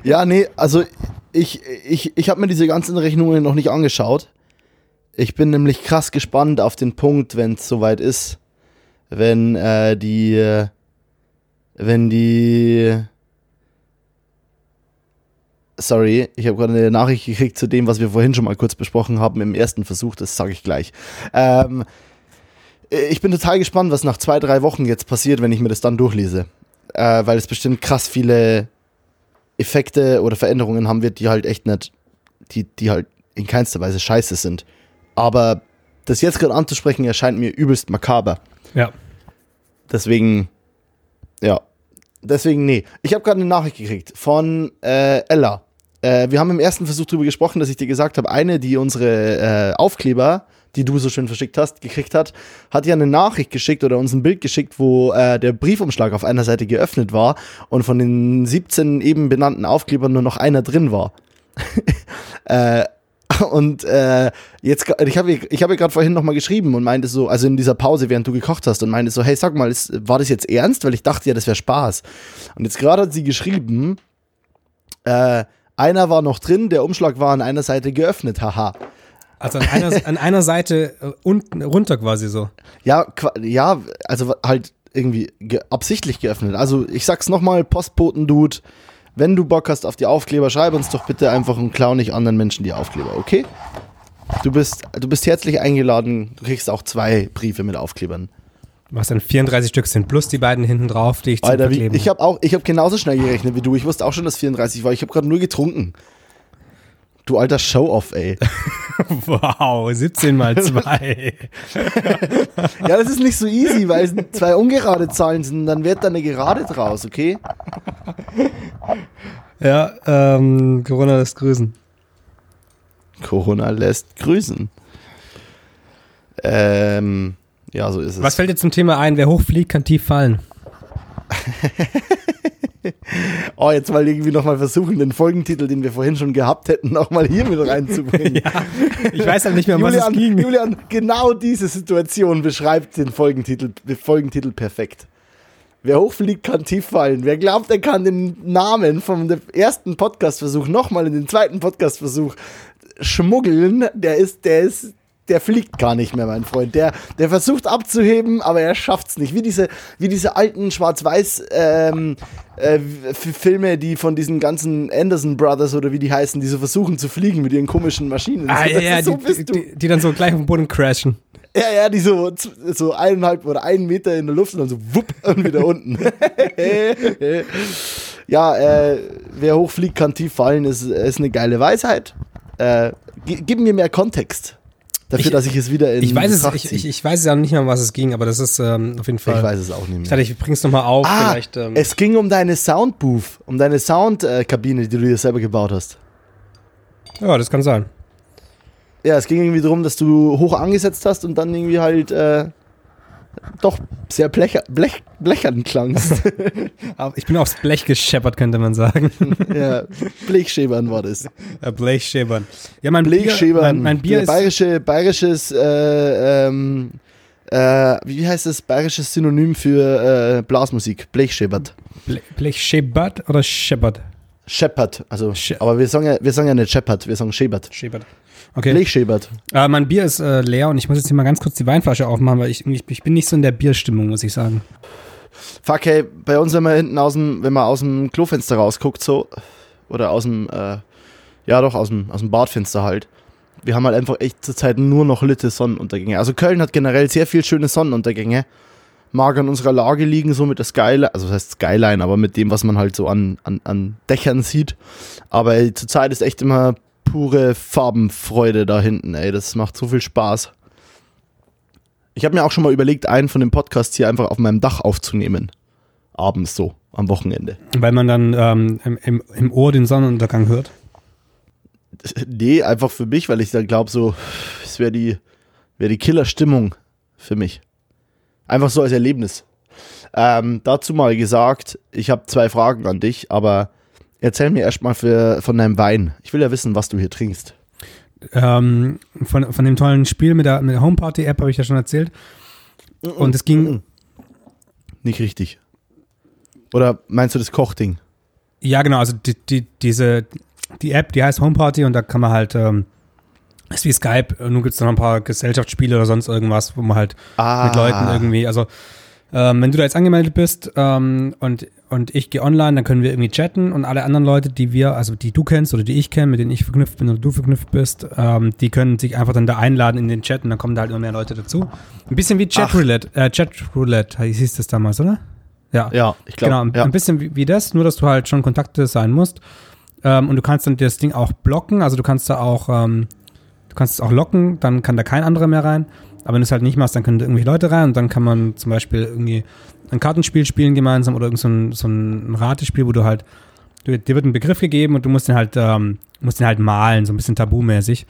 Ja, nee, also ich, ich, ich habe mir diese ganzen Rechnungen noch nicht angeschaut. Ich bin nämlich krass gespannt auf den Punkt, wenn es soweit ist. Wenn äh, die, äh, wenn die, sorry, ich habe gerade eine Nachricht gekriegt zu dem, was wir vorhin schon mal kurz besprochen haben im ersten Versuch, das sage ich gleich. Ähm, ich bin total gespannt, was nach zwei, drei Wochen jetzt passiert, wenn ich mir das dann durchlese. Äh, weil es bestimmt krass viele Effekte oder Veränderungen haben wird, die halt echt nicht, die, die halt in keinster Weise scheiße sind. Aber das jetzt gerade anzusprechen, erscheint mir übelst makaber. Ja. Deswegen, ja. Deswegen, nee. Ich habe gerade eine Nachricht gekriegt von äh, Ella. Äh, wir haben im ersten Versuch darüber gesprochen, dass ich dir gesagt habe, eine, die unsere äh, Aufkleber, die du so schön verschickt hast, gekriegt hat, hat ja eine Nachricht geschickt oder uns ein Bild geschickt, wo äh, der Briefumschlag auf einer Seite geöffnet war und von den 17 eben benannten Aufklebern nur noch einer drin war. äh, und äh, jetzt, ich habe ich hab ihr gerade vorhin nochmal geschrieben und meinte so, also in dieser Pause, während du gekocht hast, und meinte so, hey, sag mal, ist, war das jetzt ernst? Weil ich dachte ja, das wäre Spaß. Und jetzt gerade hat sie geschrieben, äh, einer war noch drin, der Umschlag war an einer Seite geöffnet, haha. Also an einer, an einer Seite äh, unten runter quasi so. Ja, ja, also halt irgendwie ge absichtlich geöffnet. Also ich sag's nochmal, Postboten-Dude, wenn du Bock hast auf die Aufkleber, schreib uns doch bitte einfach und klau nicht anderen Menschen die Aufkleber, okay? Du bist, du bist herzlich eingeladen, du kriegst auch zwei Briefe mit Aufklebern. Was dann 34 Stück sind, plus die beiden hinten drauf, die ich zum Alter, wie, Verkleben ich habe auch, ich habe genauso schnell gerechnet wie du. Ich wusste auch schon, dass 34 war. Ich habe gerade nur getrunken. Du alter Show-off, ey. Wow, 17 mal 2. Ja, das ist nicht so easy, weil es zwei ungerade Zahlen sind. Dann wird da eine Gerade draus, okay? ja, ähm, Corona lässt grüßen. Corona lässt grüßen. Ähm, ja, so ist es. Was fällt dir zum Thema ein? Wer hochfliegt, kann tief fallen. Oh, jetzt mal irgendwie nochmal versuchen, den Folgentitel, den wir vorhin schon gehabt hätten, nochmal hier mit reinzubringen. Ich weiß halt nicht mehr, um was es Julian, ging. Julian, genau diese Situation beschreibt den Folgentitel, den Folgentitel perfekt. Wer hochfliegt, kann tief fallen. Wer glaubt, er kann den Namen vom ersten Podcastversuch nochmal in den zweiten Podcastversuch schmuggeln, der ist, der ist, der fliegt gar nicht mehr, mein Freund. Der, der versucht abzuheben, aber er schafft's nicht. Wie diese, wie diese alten Schwarz-Weiß ähm, äh, Filme, die von diesen ganzen Anderson Brothers oder wie die heißen, die so versuchen zu fliegen mit ihren komischen Maschinen. Ah, ja, ja, so die, die, die, dann so gleich auf den Boden crashen. Ja, ja, die so, so eineinhalb oder einen Meter in der Luft und dann so wupp und wieder unten. ja, äh, wer hochfliegt, kann tief fallen, ist, ist eine geile Weisheit. Äh, gi- gib mir mehr Kontext dafür, Ich- dass ich es wieder in Ich weiß es, ich, ich, ich weiß es ja nicht mehr, um was es ging, aber das ist ähm, auf jeden Fall. Ich weiß es auch nicht Ich mehr. dachte, ich bring's nochmal auf, Ah, vielleicht. Ähm, es ging um deine Soundbooth, um deine Soundkabine, die du dir selber gebaut hast. ja, das kann sein. Ja, es ging irgendwie darum, dass du hoch angesetzt hast und dann irgendwie halt äh, doch sehr blecher, blech, blechern klangst. Ich bin aufs Blech gescheppert, könnte man sagen. ja, Blechschäbern war das. Äh, Blechschäbern. Ja, mein Blechschäbern. Bier, mein, mein Bier ist. bayerische, bayerisches, äh, ähm, äh, wie heißt das bayerisches Synonym für äh, Blasmusik? Blechschäbert. Ble Blechschäbert oder Scheppert? Scheppert, also, Sch- aber wir sagen ja, wir sagen ja nicht Scheppert, wir sagen Schäbert. Schäbert. Okay. Blechschäbert. Äh, mein Bier ist äh, leer und ich muss jetzt hier mal ganz kurz die Weinflasche aufmachen, weil ich, ich, ich bin nicht so in der Bierstimmung, muss ich sagen. Fuck, hey, bei uns, wenn man hinten aus dem, wenn man aus dem Klofenster rausguckt, so, oder aus dem, äh, ja doch, aus dem, aus dem Badfenster halt. Wir haben halt einfach echt zurzeit nur noch litte Sonnenuntergänge. Also Köln hat generell sehr viel schöne Sonnenuntergänge. Mag an unserer Lage liegen, so mit der Skyline, also das heißt Skyline, aber mit dem, was man halt so an, an, an Dächern sieht. Aber zurzeit ist echt immer pure Farbenfreude da hinten, ey. Das macht so viel Spaß. Ich habe mir auch schon mal überlegt, einen von den Podcasts hier einfach auf meinem Dach aufzunehmen. Abends so, am Wochenende. Weil man dann ähm, im, im, im Ohr den Sonnenuntergang hört. Nee, einfach für mich, weil ich dann glaube, so, es wäre die, wär die Killerstimmung für mich. Einfach so als Erlebnis. Ähm, dazu mal gesagt, ich habe zwei Fragen an dich, aber erzähl mir erstmal von deinem Wein. Ich will ja wissen, was du hier trinkst. Ähm, von, von dem tollen Spiel mit der, mit der Homeparty-App habe ich ja schon erzählt. Und es ging, Nicht richtig. Oder meinst du das Kochding? ja genau, also die, die, diese, die App, die heißt Homeparty und da kann man halt, ähm, ist wie Skype, nun gibt es noch ein paar Gesellschaftsspiele oder sonst irgendwas, wo man halt Ah, mit Leuten irgendwie, also ähm, wenn du da jetzt angemeldet bist ähm, und, und ich gehe online, dann können wir irgendwie chatten und alle anderen Leute, die wir, also die du kennst oder die ich kenne, mit denen ich verknüpft bin oder du verknüpft bist, ähm, die können sich einfach dann da einladen in den Chat und dann kommen da halt immer mehr Leute dazu. Ein bisschen wie Chatroulette, äh, Chatroulette hieß das damals, oder? Ja. Ja, ich glaube. Genau, ein, ja. ein bisschen wie, wie das, nur dass du halt schon Kontakte sein musst. Ähm, und du kannst dann das Ding auch blocken, also du kannst da auch, ähm, du kannst es auch locken, dann kann da kein anderer mehr rein. Aber wenn du es halt nicht machst, dann können da irgendwelche Leute rein und dann kann man zum Beispiel irgendwie ein Kartenspiel spielen gemeinsam oder irgend so ein, so ein Ratespiel, wo du halt, du, dir wird ein Begriff gegeben und du musst den halt, ähm, musst den halt malen, so ein bisschen tabumäßig.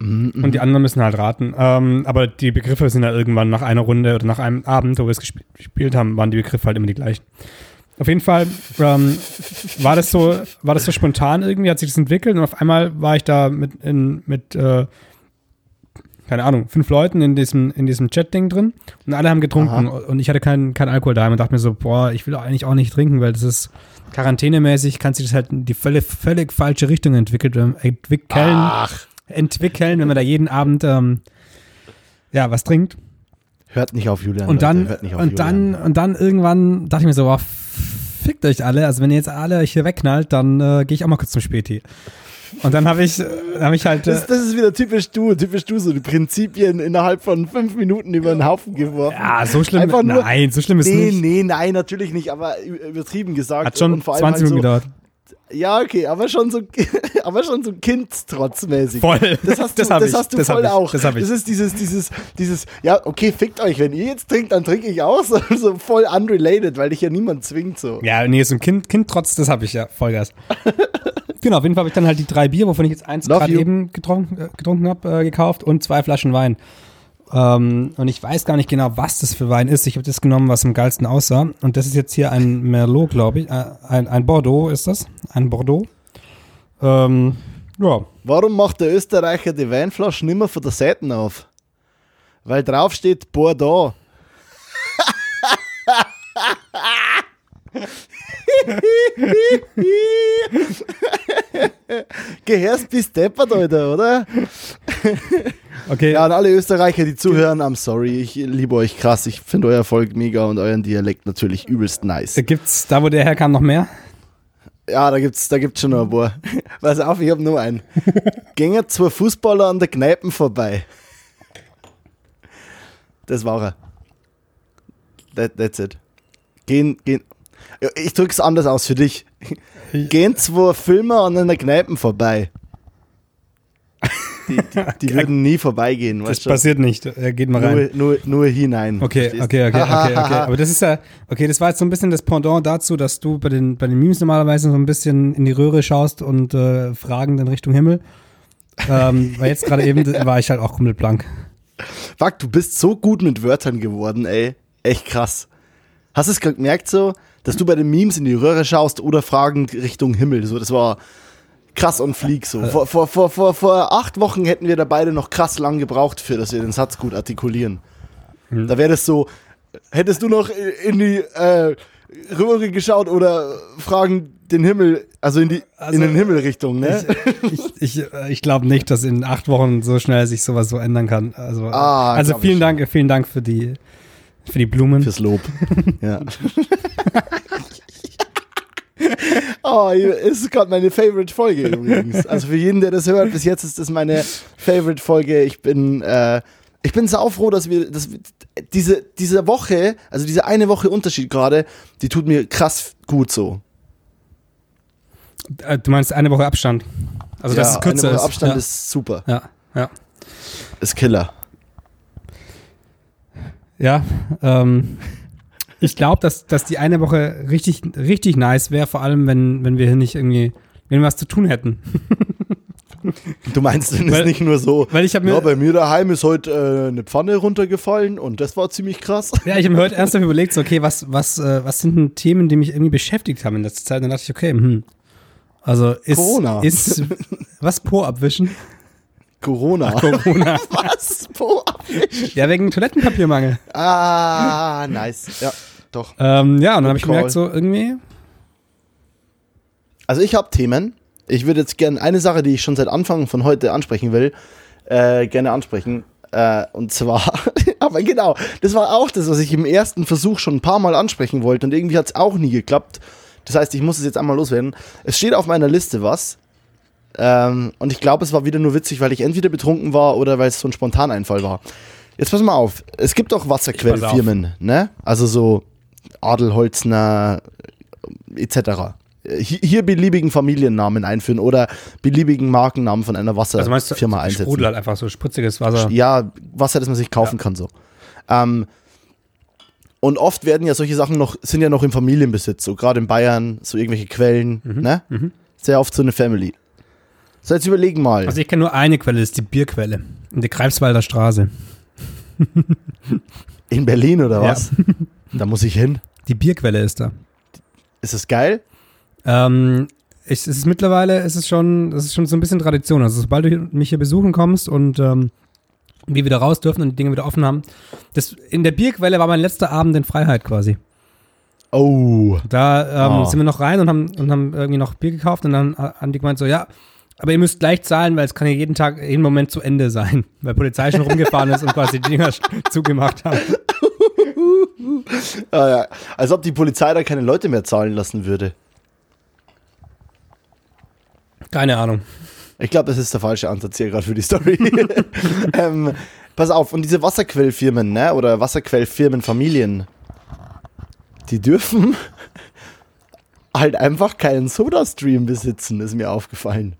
Mhm, Und die anderen müssen halt raten. Ähm, aber die Begriffe sind ja irgendwann nach einer Runde oder nach einem Abend, wo wir es gesp gespielt haben, waren die Begriffe halt immer die gleichen. Auf jeden Fall ähm, war das so, war das so spontan irgendwie, hat sich das entwickelt und auf einmal war ich da mit, in, mit äh, keine Ahnung, fünf Leuten in diesem, in diesem Chat-Ding drin und alle haben getrunken und ich hatte keinen kein Alkohol da und dachte mir so, boah, ich will eigentlich auch nicht trinken, weil das ist quarantänemäßig, kann sich das halt in die völlig, völlig falsche Richtung entwickelt, entwickeln Ach, entwickeln, wenn man da jeden Abend ähm, ja was trinkt. hört nicht auf Julian. Und Leute, dann hört nicht auf und dann Julian. und dann irgendwann dachte ich mir so, boah, fickt euch alle. Also wenn ihr jetzt alle euch hier wegknallt, dann äh, gehe ich auch mal kurz zum Späti. Und dann habe ich, habe ich halt, Das, das ist wieder typisch du, typisch du, so die Prinzipien innerhalb von fünf Minuten über den Haufen geworfen. ja, so schlimm, Einfach nur- nein, so schlimm ist nee, nicht. nee, nein, natürlich nicht, aber übertrieben gesagt. Hat schon Und vor allem 20 Minuten halt gedauert. so, Ja, okay, aber schon so, aber schon so kindtrotzmäßig. Voll. Das hast du, Das hab das hast du das hab voll ich, auch. das hab ich. ist dieses, dieses, dieses, ja, okay, fickt euch, wenn ihr jetzt trinkt, dann trinke ich auch so, so voll unrelated, weil dich ja niemand zwingt so. Ja, nee, so ein Kind, Kind trotz, das habe ich ja, Vollgas. Genau, auf jeden Fall habe ich dann halt die drei Bier, wovon ich jetzt eins gerade eben getrunken, äh, getrunken habe, äh, gekauft und zwei Flaschen Wein. Ähm, und ich weiß gar nicht genau, was das für Wein ist. Ich habe das genommen, was am geilsten aussah. Und das ist jetzt hier ein Merlot, glaube ich. Äh, ein, ein Bordeaux ist das. Ein Bordeaux. Ähm, ja. Warum macht der Österreicher die Weinflaschen immer von der Seite auf? Weil drauf steht Bordeaux. Gehörst bis deppert, Alter, oder? Okay. Ja, an alle Österreicher, die zuhören, I'm sorry. Ich liebe euch krass. Ich finde euer Volk mega und euren Dialekt natürlich übelst nice. Gibt's da, wo der herkam, noch mehr? Ja, da gibt's, da gibt's schon noch ein paar. Pass auf, ich hab nur einen. Gänge zwei Fußballer an der Kneipen vorbei. Das war er. That, that's it. Gehen, gehen. Ich drück's anders aus für dich. Gehen zwei Filmer an einer Kneipen vorbei. Die, die, die würden nie vorbeigehen, Das passiert nicht. Geht mal rein. Nur, nur, nur hinein. Okay, verstehst? okay, okay, okay, okay. Aber das ist ja, okay, das war jetzt so ein bisschen das Pendant dazu, dass du bei den, bei den Memes normalerweise so ein bisschen in die Röhre schaust und äh, fragend in Richtung Himmel. ähm, weil jetzt gerade eben war ich halt auch komplett blank. Fuck, du bist so gut mit Wörtern geworden, ey. Echt krass. Hast du es gemerkt so, dass du bei den Memes in die Röhre schaust oder fragend Richtung Himmel? So, das war krass on fleek so. Vor, vor, vor, vor, vor acht Wochen hätten wir da beide noch krass lang gebraucht für, dass wir den Satz gut artikulieren. Da wäre das so, hättest du noch in die äh, Röhre geschaut oder fragen den Himmel, also in die Also, in den Himmelrichtung, ne? Ich, ich, äh, ich glaube nicht, dass in acht Wochen so schnell sich sowas so ändern kann. Also, Ah, also vielen ich Dank, vielen Dank für die, für die Blumen. Fürs Lob. ja. Oh, es ist gerade meine Favorite-Folge übrigens. Also für jeden, der das hört, bis jetzt ist das meine Favorite-Folge. Ich bin, äh, ich bin saufroh, dass wir, dass wir diese, diese Woche, also diese eine Woche Unterschied gerade, die tut mir krass gut so. Äh, Du meinst eine Woche Abstand. Also ja, es kürzer eine Woche ist. Abstand ja. ist super. ja, ja. Ist Killer. Ja, ähm, ich glaube, dass, dass die eine Woche richtig, richtig nice wäre, vor allem wenn, wenn wir hier nicht irgendwie, wenn wir was zu tun hätten. Du meinst, denn Weil- ist nicht nur so, Weil ich habe mir, ja, bei mir daheim ist heute äh, eine Pfanne runtergefallen und das war ziemlich krass. ja, ich habe mir heute ernsthaft überlegt, so, okay, was, was, äh, was sind denn Themen, die mich irgendwie beschäftigt haben in letzter Zeit? Und dann dachte ich, okay, hm. Also ist, Corona. ist was Po abwischen? Corona. Corona. Was? Wo? Ja, wegen Toilettenpapiermangel. Ah, nice. Ja, doch. Ähm, ja, und dann habe ich gemerkt, so irgendwie, Also ich habe Themen. Ich würde jetzt gerne eine Sache, die ich schon seit Anfang von heute ansprechen will, äh, gerne ansprechen. Äh, und zwar, aber genau, das war auch das, was ich im ersten Versuch schon ein paar Mal ansprechen wollte und irgendwie hat es auch nie geklappt. Das heißt, ich muss es jetzt einmal loswerden. Es steht auf meiner Liste was. Ähm, und ich glaube, es war wieder nur witzig, weil ich entweder betrunken war oder weil es so ein Spontaneinfall war. Jetzt pass mal auf. Es gibt auch Wasserquellfirmen, ne? Also so Adelholzner etc. Hier, hier beliebigen Familiennamen einführen oder beliebigen Markennamen von einer also meinst du, Wasserfirma einsetzen. Sprudel halt einfach so spritziges Wasser. Ja, Wasser, das man sich kaufen kann so. Ähm, und oft werden ja solche Sachen noch, sind ja noch im Familienbesitz, so gerade in Bayern, so irgendwelche Quellen, Mhm, ne? Sehr oft so eine Family. So, jetzt überlegen mal. Also ich kenne nur eine Quelle, das ist die Bierquelle. In der Greifswalder Straße. in Berlin oder Ja. was? Da muss ich hin. Die Bierquelle ist da. Ist das geil? Ähm, ich, es ist mittlerweile, es ist schon, es ist schon so ein bisschen Tradition. Also sobald du mich hier besuchen kommst und ähm, wir wieder raus dürfen und die Dinge wieder offen haben. Das, in der Bierquelle war mein letzter Abend in Freiheit quasi. Oh. Da ähm, Oh. sind wir noch rein und haben, und haben irgendwie noch Bier gekauft und dann haben die gemeint so, ja, aber ihr müsst gleich zahlen, weil es kann ja jeden Tag, jeden Moment zu Ende sein, weil Polizei schon rumgefahren ist und quasi die Dinger zugemacht haben. Ah, ja. Als ob die Polizei da keine Leute mehr zahlen lassen würde. Keine Ahnung. Ich glaube, das ist der falsche Ansatz hier gerade für die Story. ähm, pass auf, und diese Wasserquellfirmen, ne, oder Wasserquellfirmenfamilien, die dürfen halt einfach keinen Soda-Stream besitzen, ist mir aufgefallen.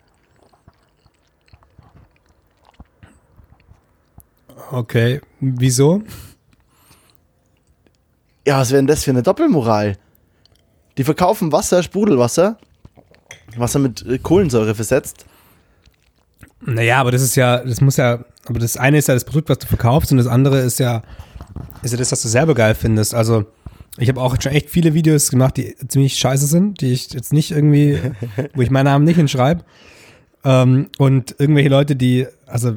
Okay, wieso? Ja, was wäre denn das für eine Doppelmoral? Die verkaufen Wasser, Sprudelwasser, Wasser mit äh, Kohlensäure versetzt. Naja, aber das ist ja, das muss ja, aber das eine ist ja das Produkt, was du verkaufst und das andere ist ja, ist ja das, was du selber geil findest. Also ich habe auch schon echt viele Videos gemacht, die ziemlich scheiße sind, die ich jetzt nicht irgendwie, wo ich meinen Namen nicht hinschreibe. Ähm, und irgendwelche Leute, die, also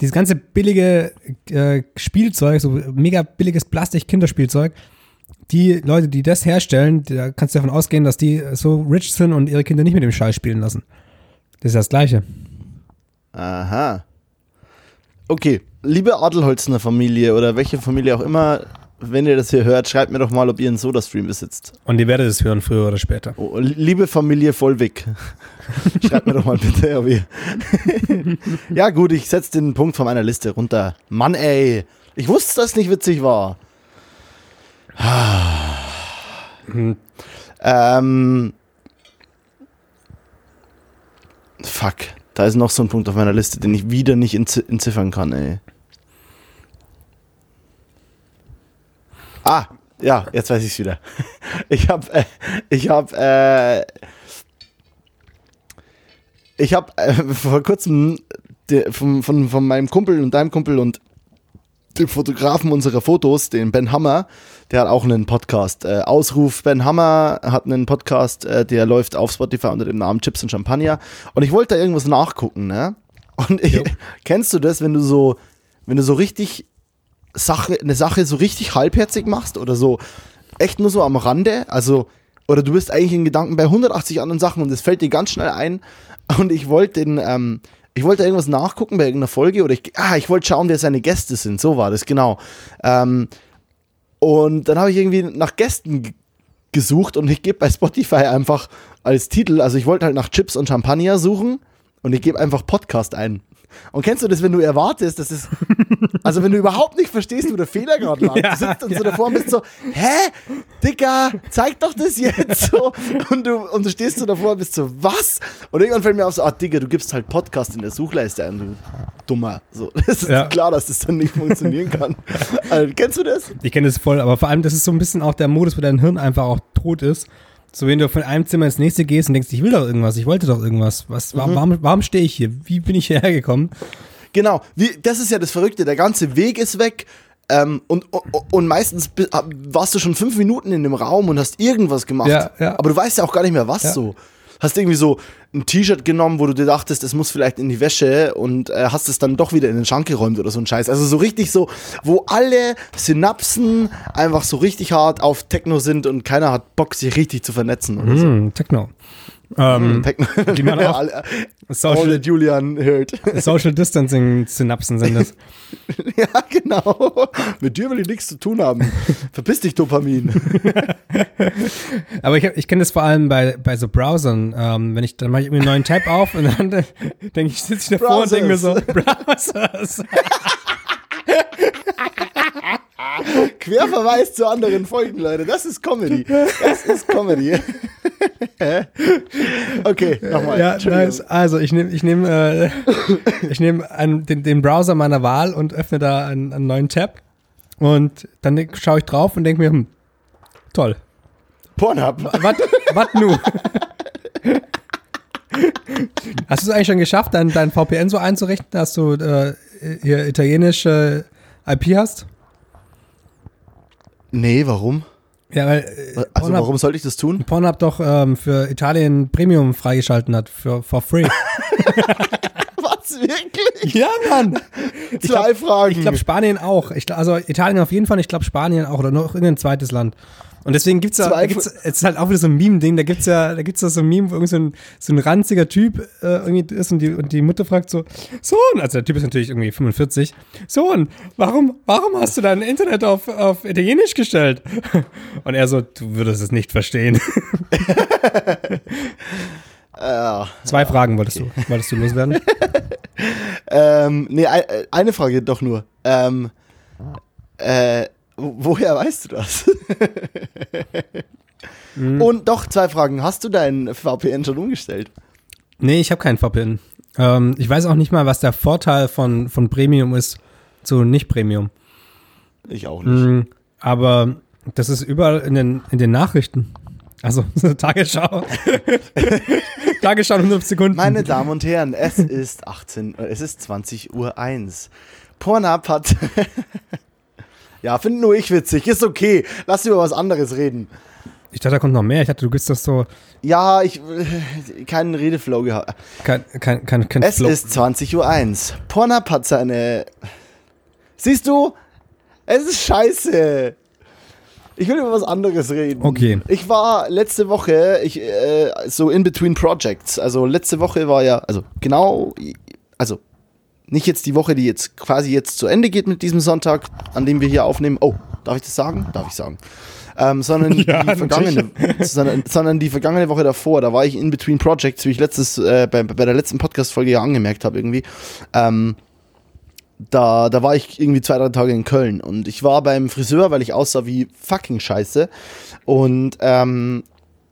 dieses ganze billige äh, Spielzeug, so mega billiges Plastik-Kinderspielzeug, die Leute, die das herstellen, da kannst du davon ausgehen, dass die so rich sind und ihre Kinder nicht mit dem Scheiß spielen lassen. Das ist das Gleiche. Aha. Okay, liebe Adelholzner Familie oder welche Familie auch immer, wenn ihr das hier hört, schreibt mir doch mal, ob ihr einen Soda-Stream besitzt. Und ihr werdet es hören, früher oder später. Oh, liebe Familie Vollweg, schreibt mir doch mal bitte, ob ihr. ja, gut, ich setze den Punkt von meiner Liste runter. Mann, ey, ich wusste, dass es nicht witzig war. ähm. Fuck. Da ist noch so ein Punkt auf meiner Liste, den ich wieder nicht entziffern kann, ey. Ah, ja, jetzt weiß ich es wieder. Ich habe, äh, ich habe, äh, ich habe äh, vor kurzem de, von, von, von meinem Kumpel und deinem Kumpel und dem Fotografen unserer Fotos, den Ben Hammer, der hat auch einen Podcast. Äh, Ausruf Ben Hammer hat einen Podcast, äh, der läuft auf Spotify unter dem Namen Chips und Champagner. Und ich wollte da irgendwas nachgucken, ne? Und ich, kennst du das, wenn du so, wenn du so richtig Sache, eine Sache so richtig halbherzig machst oder so echt nur so am Rande, also oder du bist eigentlich in Gedanken bei 180 anderen Sachen und es fällt dir ganz schnell ein und ich wollte den, ähm, ich wollte irgendwas nachgucken bei irgendeiner Folge oder ich, ah, ich wollte schauen, wer seine Gäste sind, so war das, genau. Ähm, und dann habe ich irgendwie nach Gästen gesucht und ich gebe bei Spotify einfach als Titel, also ich wollte halt nach Chips und Champagner suchen und ich gebe einfach Podcast ein. Und kennst du das, wenn du erwartest, dass es, also wenn du überhaupt nicht verstehst, wo der Fehler gerade lag, ja, du sitzt und ja. so davor und bist so, hä, Dicker, zeig doch das jetzt so. Und du, und du stehst so davor und bist so, was? Und irgendwann fällt mir auf so, ah, Digga, du gibst halt Podcast in der Suchleiste ein, du Dummer. So, das ist ja. klar, dass das dann nicht funktionieren kann. Also, kennst du das? Ich kenne das voll, aber vor allem, das ist so ein bisschen auch der Modus, wo dein Hirn einfach auch tot ist. So, wenn du von einem Zimmer ins nächste gehst und denkst, ich will doch irgendwas, ich wollte doch irgendwas. Was, warum, mhm. warum, warum stehe ich hier? Wie bin ich hierher gekommen? Genau, wie, das ist ja das Verrückte. Der ganze Weg ist weg. Ähm, und, und meistens warst du schon fünf Minuten in dem Raum und hast irgendwas gemacht. Ja, ja. Aber du weißt ja auch gar nicht mehr, was ja. so hast irgendwie so ein T-Shirt genommen, wo du dir dachtest, es muss vielleicht in die Wäsche und äh, hast es dann doch wieder in den Schrank geräumt oder so ein Scheiß. Also so richtig so, wo alle Synapsen einfach so richtig hart auf Techno sind und keiner hat Bock, sich richtig zu vernetzen oder mm, so. Techno. Ähm, Techno. Die man auch Social, Julian hört. Social Distancing Synapsen sind das. ja, genau. Mit dir will ich nichts zu tun haben. Verpiss dich, Dopamin. Aber ich, ich kenne das vor allem bei, bei so Browsern. Ähm, wenn ich, dann mache ich irgendwie einen neuen Tab auf und dann denke ich, sitze ich davor Browsers. und denke mir so, Browsers. Querverweis zu anderen Folgen, Leute. Das ist Comedy. Das ist Comedy. okay, nochmal. Ja, nice. Also ich nehme ich nehm, äh, ich nehm den, den Browser meiner Wahl und öffne da einen, einen neuen Tab. Und dann schaue ich drauf und denke mir, hm, toll. Pornhub. Was, was nu? Hast du es eigentlich schon geschafft, dein, dein VPN so einzurichten, dass du äh, hier italienische IP hast? Nee, warum? Ja, weil. Äh, also, Pornhub, warum sollte ich das tun? Pornhub doch ähm, für Italien Premium freigeschalten hat, für for free. Was, wirklich? Ja, Mann. Zwei glaub, Fragen. Ich glaube, Spanien auch. Ich, also Italien auf jeden Fall, ich glaube, Spanien auch oder noch irgendein zweites Land. Und deswegen gibt's ja, da gibt's, es ist halt auch wieder so ein Meme-Ding, da gibt's ja, da gibt's ja so ein Meme, wo irgendwie so ein, so ein ranziger Typ äh, irgendwie ist und die, und die Mutter fragt so, Sohn, also der Typ ist natürlich irgendwie 45, Sohn, warum, warum hast du dein Internet auf, auf Italienisch gestellt? Und er so, du würdest es nicht verstehen. Zwei Fragen wolltest okay. du, wolltest du loswerden? ähm, nee, eine Frage doch nur. Ähm, äh, Woher weißt du das? mhm. Und doch, zwei Fragen. Hast du dein VPN schon umgestellt? Nee, ich habe keinen VPN. Ähm, ich weiß auch nicht mal, was der Vorteil von, von Premium ist zu Nicht-Premium. Ich auch nicht. Mhm, aber das ist überall in den, in den Nachrichten. Also, Tagesschau. Tagesschau 100 Sekunden. Meine Damen und Herren, es ist 18, es ist 20 Uhr 1. Pornhub hat ja, finde nur ich witzig. Ist okay. Lass über was anderes reden. Ich dachte, da kommt noch mehr. Ich dachte, du bist das so. Ja, ich. Äh, keinen Redeflow gehabt. Kein, kein, kein, kein es Flow. ist 20.01 Uhr. Pornhub hat seine. Siehst du? Es ist scheiße. Ich will über was anderes reden. Okay. Ich war letzte Woche ich, äh, so in between projects. Also letzte Woche war ja, also genau, also nicht jetzt die Woche, die jetzt quasi jetzt zu Ende geht mit diesem Sonntag, an dem wir hier aufnehmen. Oh, darf ich das sagen? Darf ich sagen. Ähm, sondern, Ja, die vergangene, sondern, sondern die vergangene Woche davor, da war ich in between Projects, wie ich letztes, äh, bei, bei der letzten Podcast-Folge ja angemerkt habe irgendwie. Ähm, da, da war ich irgendwie zwei, drei Tage in Köln und ich war beim Friseur, weil ich aussah wie fucking scheiße. Und ähm,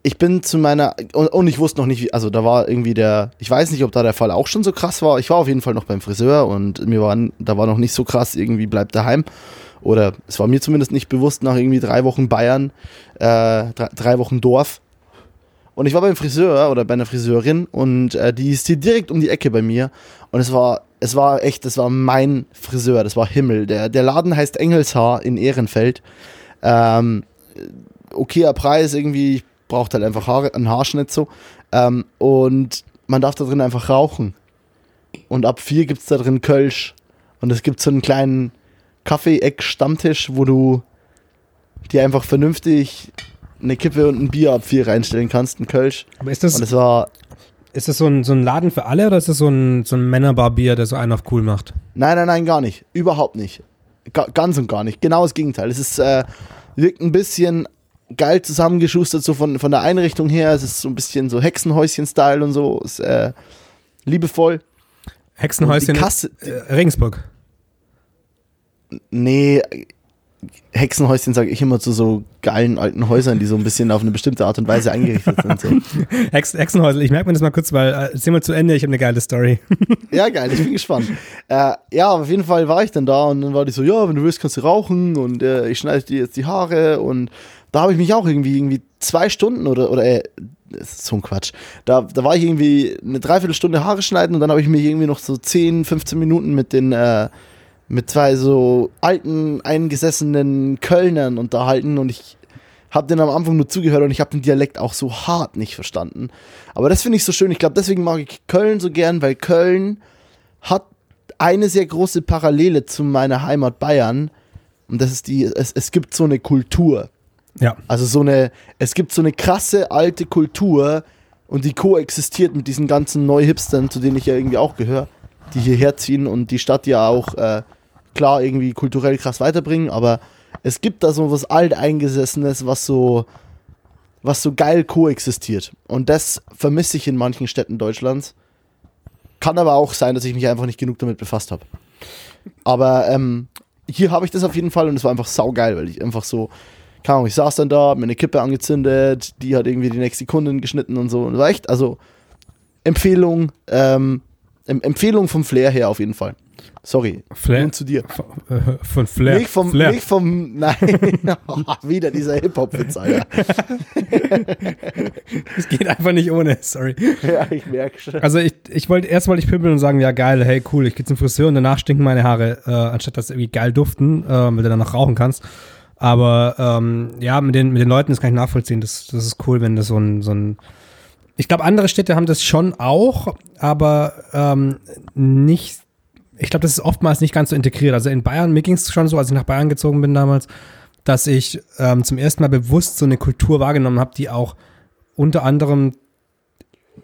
ich bin zu meiner, und, und ich wusste noch nicht, wie, also da war irgendwie der, ich weiß nicht, ob da der Fall auch schon so krass war. Ich war auf jeden Fall noch beim Friseur und mir war, da war noch nicht so krass, irgendwie bleibt daheim. Oder es war mir zumindest nicht bewusst nach irgendwie drei Wochen Bayern, äh, drei, drei Wochen Dorf. Und ich war beim Friseur oder bei einer Friseurin und äh, die ist hier direkt um die Ecke bei mir. Und es war, es war echt, das war mein Friseur, das war Himmel. Der, der Laden heißt Engelshaar in Ehrenfeld. Ähm, okayer Preis irgendwie, ich brauchte halt einfach Haare, einen Haarschnitt so. Ähm, und man darf da drin einfach rauchen. Und ab vier gibt es da drin Kölsch. Und es gibt so einen kleinen Kaffee-Eck-Stammtisch, wo du dir einfach vernünftig eine Kippe und ein Bier ab vier reinstellen kannst, ein Kölsch. Aber ist Und das, es war, ist das so, ein, so ein Laden für alle oder ist das so ein, so ein Männerbarbier, der so einen auf cool macht? nein, nein, nein, gar nicht. Überhaupt nicht. Ga ganz und gar nicht. Genau das Gegenteil. Es ist, äh, wirkt ein bisschen geil zusammengeschustert, so von, von der Einrichtung her. Es ist so ein bisschen so Hexenhäuschen-Style und so. Ist, äh, liebevoll. Hexenhäuschen die Kasse- äh, Regensburg. Nee, Hexenhäuschen sage ich immer zu so geilen alten Häusern, die so ein bisschen auf eine bestimmte Art und Weise eingerichtet sind. So. Hex, Hexenhäusel, ich merke mir das mal kurz, weil äh, mal zu Ende, ich habe eine geile Story. Ja, geil, ich bin gespannt. Äh, ja, auf jeden Fall war ich dann da und dann war die so, ja, wenn du willst, kannst du rauchen und äh, ich schneide dir jetzt die Haare und da habe ich mich auch irgendwie, irgendwie zwei Stunden oder, oder äh, das ist so ein Quatsch. Da, da war ich irgendwie eine Dreiviertelstunde Haare schneiden und dann habe ich mich irgendwie noch so 10, 15 Minuten mit den, äh, mit zwei so alten, eingesessenen Kölnern unterhalten und ich habe denen am Anfang nur zugehört und ich habe den Dialekt auch so hart nicht verstanden. Aber das finde ich so schön. Ich glaube, deswegen mag ich Köln so gern, weil Köln hat eine sehr große Parallele zu meiner Heimat Bayern. Und das ist die, es, es gibt so eine Kultur. Ja. Also so eine, es gibt so eine krasse alte Kultur und die koexistiert mit diesen ganzen Neu-Hipstern, zu denen ich ja irgendwie auch gehöre, die hierher ziehen und die Stadt ja auch äh, klar irgendwie kulturell krass weiterbringen, aber es gibt da so was Alteingesessenes, was so, was so geil koexistiert. Und das vermisse ich in manchen Städten Deutschlands. Kann aber auch sein, dass ich mich einfach nicht genug damit befasst habe. Aber ähm, hier habe ich das auf jeden Fall und es war einfach saugeil, weil ich einfach so, keine Ahnung, ich saß dann da, hab mir eine Kippe angezündet, die hat irgendwie die nächste Kundin geschnitten und so. Und war echt, also Empfehlung, ähm, Em Empfehlung vom Flair her auf jeden Fall. Sorry, Flair? nun zu dir. Äh, Von Flair. Nicht vom, Flair. nicht vom, nein, wieder dieser Hip-Hop-Witz, Alter. Es geht einfach nicht ohne, sorry. Ja, ich merke schon. Also ich, ich wollte, erst wollte ich pimpeln und sagen, ja geil, hey cool, ich gehe zum Friseur und danach stinken meine Haare, äh, anstatt dass sie irgendwie geil duften, äh, weil du dann noch rauchen kannst. Aber ähm, ja, mit den, mit den Leuten, das kann ich nachvollziehen. Das, das ist cool, wenn das so ein, so ein Ich glaube, andere Städte haben das schon auch, aber ähm, nicht. Ich glaube, das ist oftmals nicht ganz so integriert. Also in Bayern, mir ging es schon so, als ich nach Bayern gezogen bin damals, dass ich ähm, zum ersten Mal bewusst so eine Kultur wahrgenommen habe, die auch unter anderem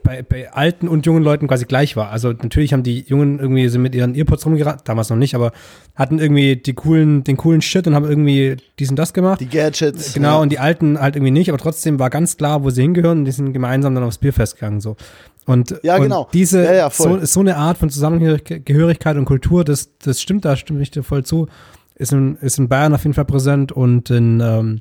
bei, bei alten und jungen Leuten quasi gleich war. Also natürlich haben die Jungen irgendwie sind mit ihren Earpods rumgerannt, damals noch nicht, aber hatten irgendwie die coolen, den coolen Shit und haben irgendwie dies und das gemacht. Die Gadgets. Genau, ja. und die Alten halt irgendwie nicht, aber trotzdem war ganz klar, wo sie hingehören und die sind gemeinsam dann aufs Bierfest gegangen. So. Und, Ja, und genau. diese, Ja, ja, so, so eine Art von Zusammengehörigkeit und Kultur, das, das stimmt, da stimme ich dir voll zu, ist in, ist in Bayern auf jeden Fall präsent und in, ähm,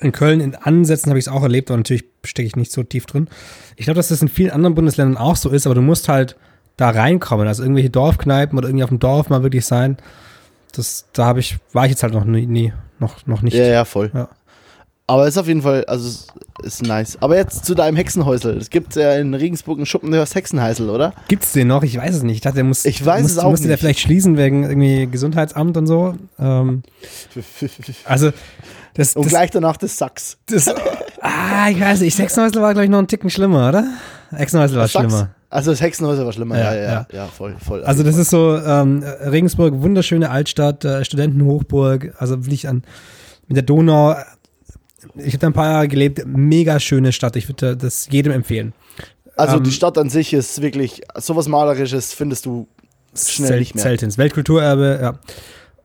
in Köln in Ansätzen habe ich es auch erlebt, aber natürlich stecke ich nicht so tief drin. Ich glaube, dass das in vielen anderen Bundesländern auch so ist, aber du musst halt da reinkommen, also irgendwelche Dorfkneipen oder irgendwie auf dem Dorf mal wirklich sein. Das, da habe ich, war ich jetzt halt noch nie, nie noch, noch nicht. Ja, ja, voll. Ja. Aber ist auf jeden Fall, also es ist nice. Aber jetzt zu deinem Hexenhäusel. Es gibt ja in Regensburg einen Schuppen, der heißt Hexenheißel, oder? Gibt's den noch? Ich weiß es nicht. Ich dachte, der muss, Ich weiß muss, es auch musste der nicht. vielleicht schließen wegen irgendwie Gesundheitsamt und so. Ähm, also, das, Und das, gleich danach das Sachs. das, ah, ich weiß nicht. Sechsenhäusl war, glaube ich, noch ein Ticken schlimmer, oder? Hexenhäusl war Sachs. schlimmer. Also das Hexenhäuser war schlimmer, ja, Ja, ja, ja, ja. ja, voll, voll. Also das ist so, ähm, Regensburg, wunderschöne Altstadt, äh, Studentenhochburg, also wirklich an, mit der Donau. Ich habe da ein paar Jahre gelebt, mega schöne Stadt. Ich würde das jedem empfehlen. Also ähm, die Stadt an sich ist wirklich, sowas Malerisches findest du schnell Zelt, nicht mehr. Zeltins, Weltkulturerbe, ja.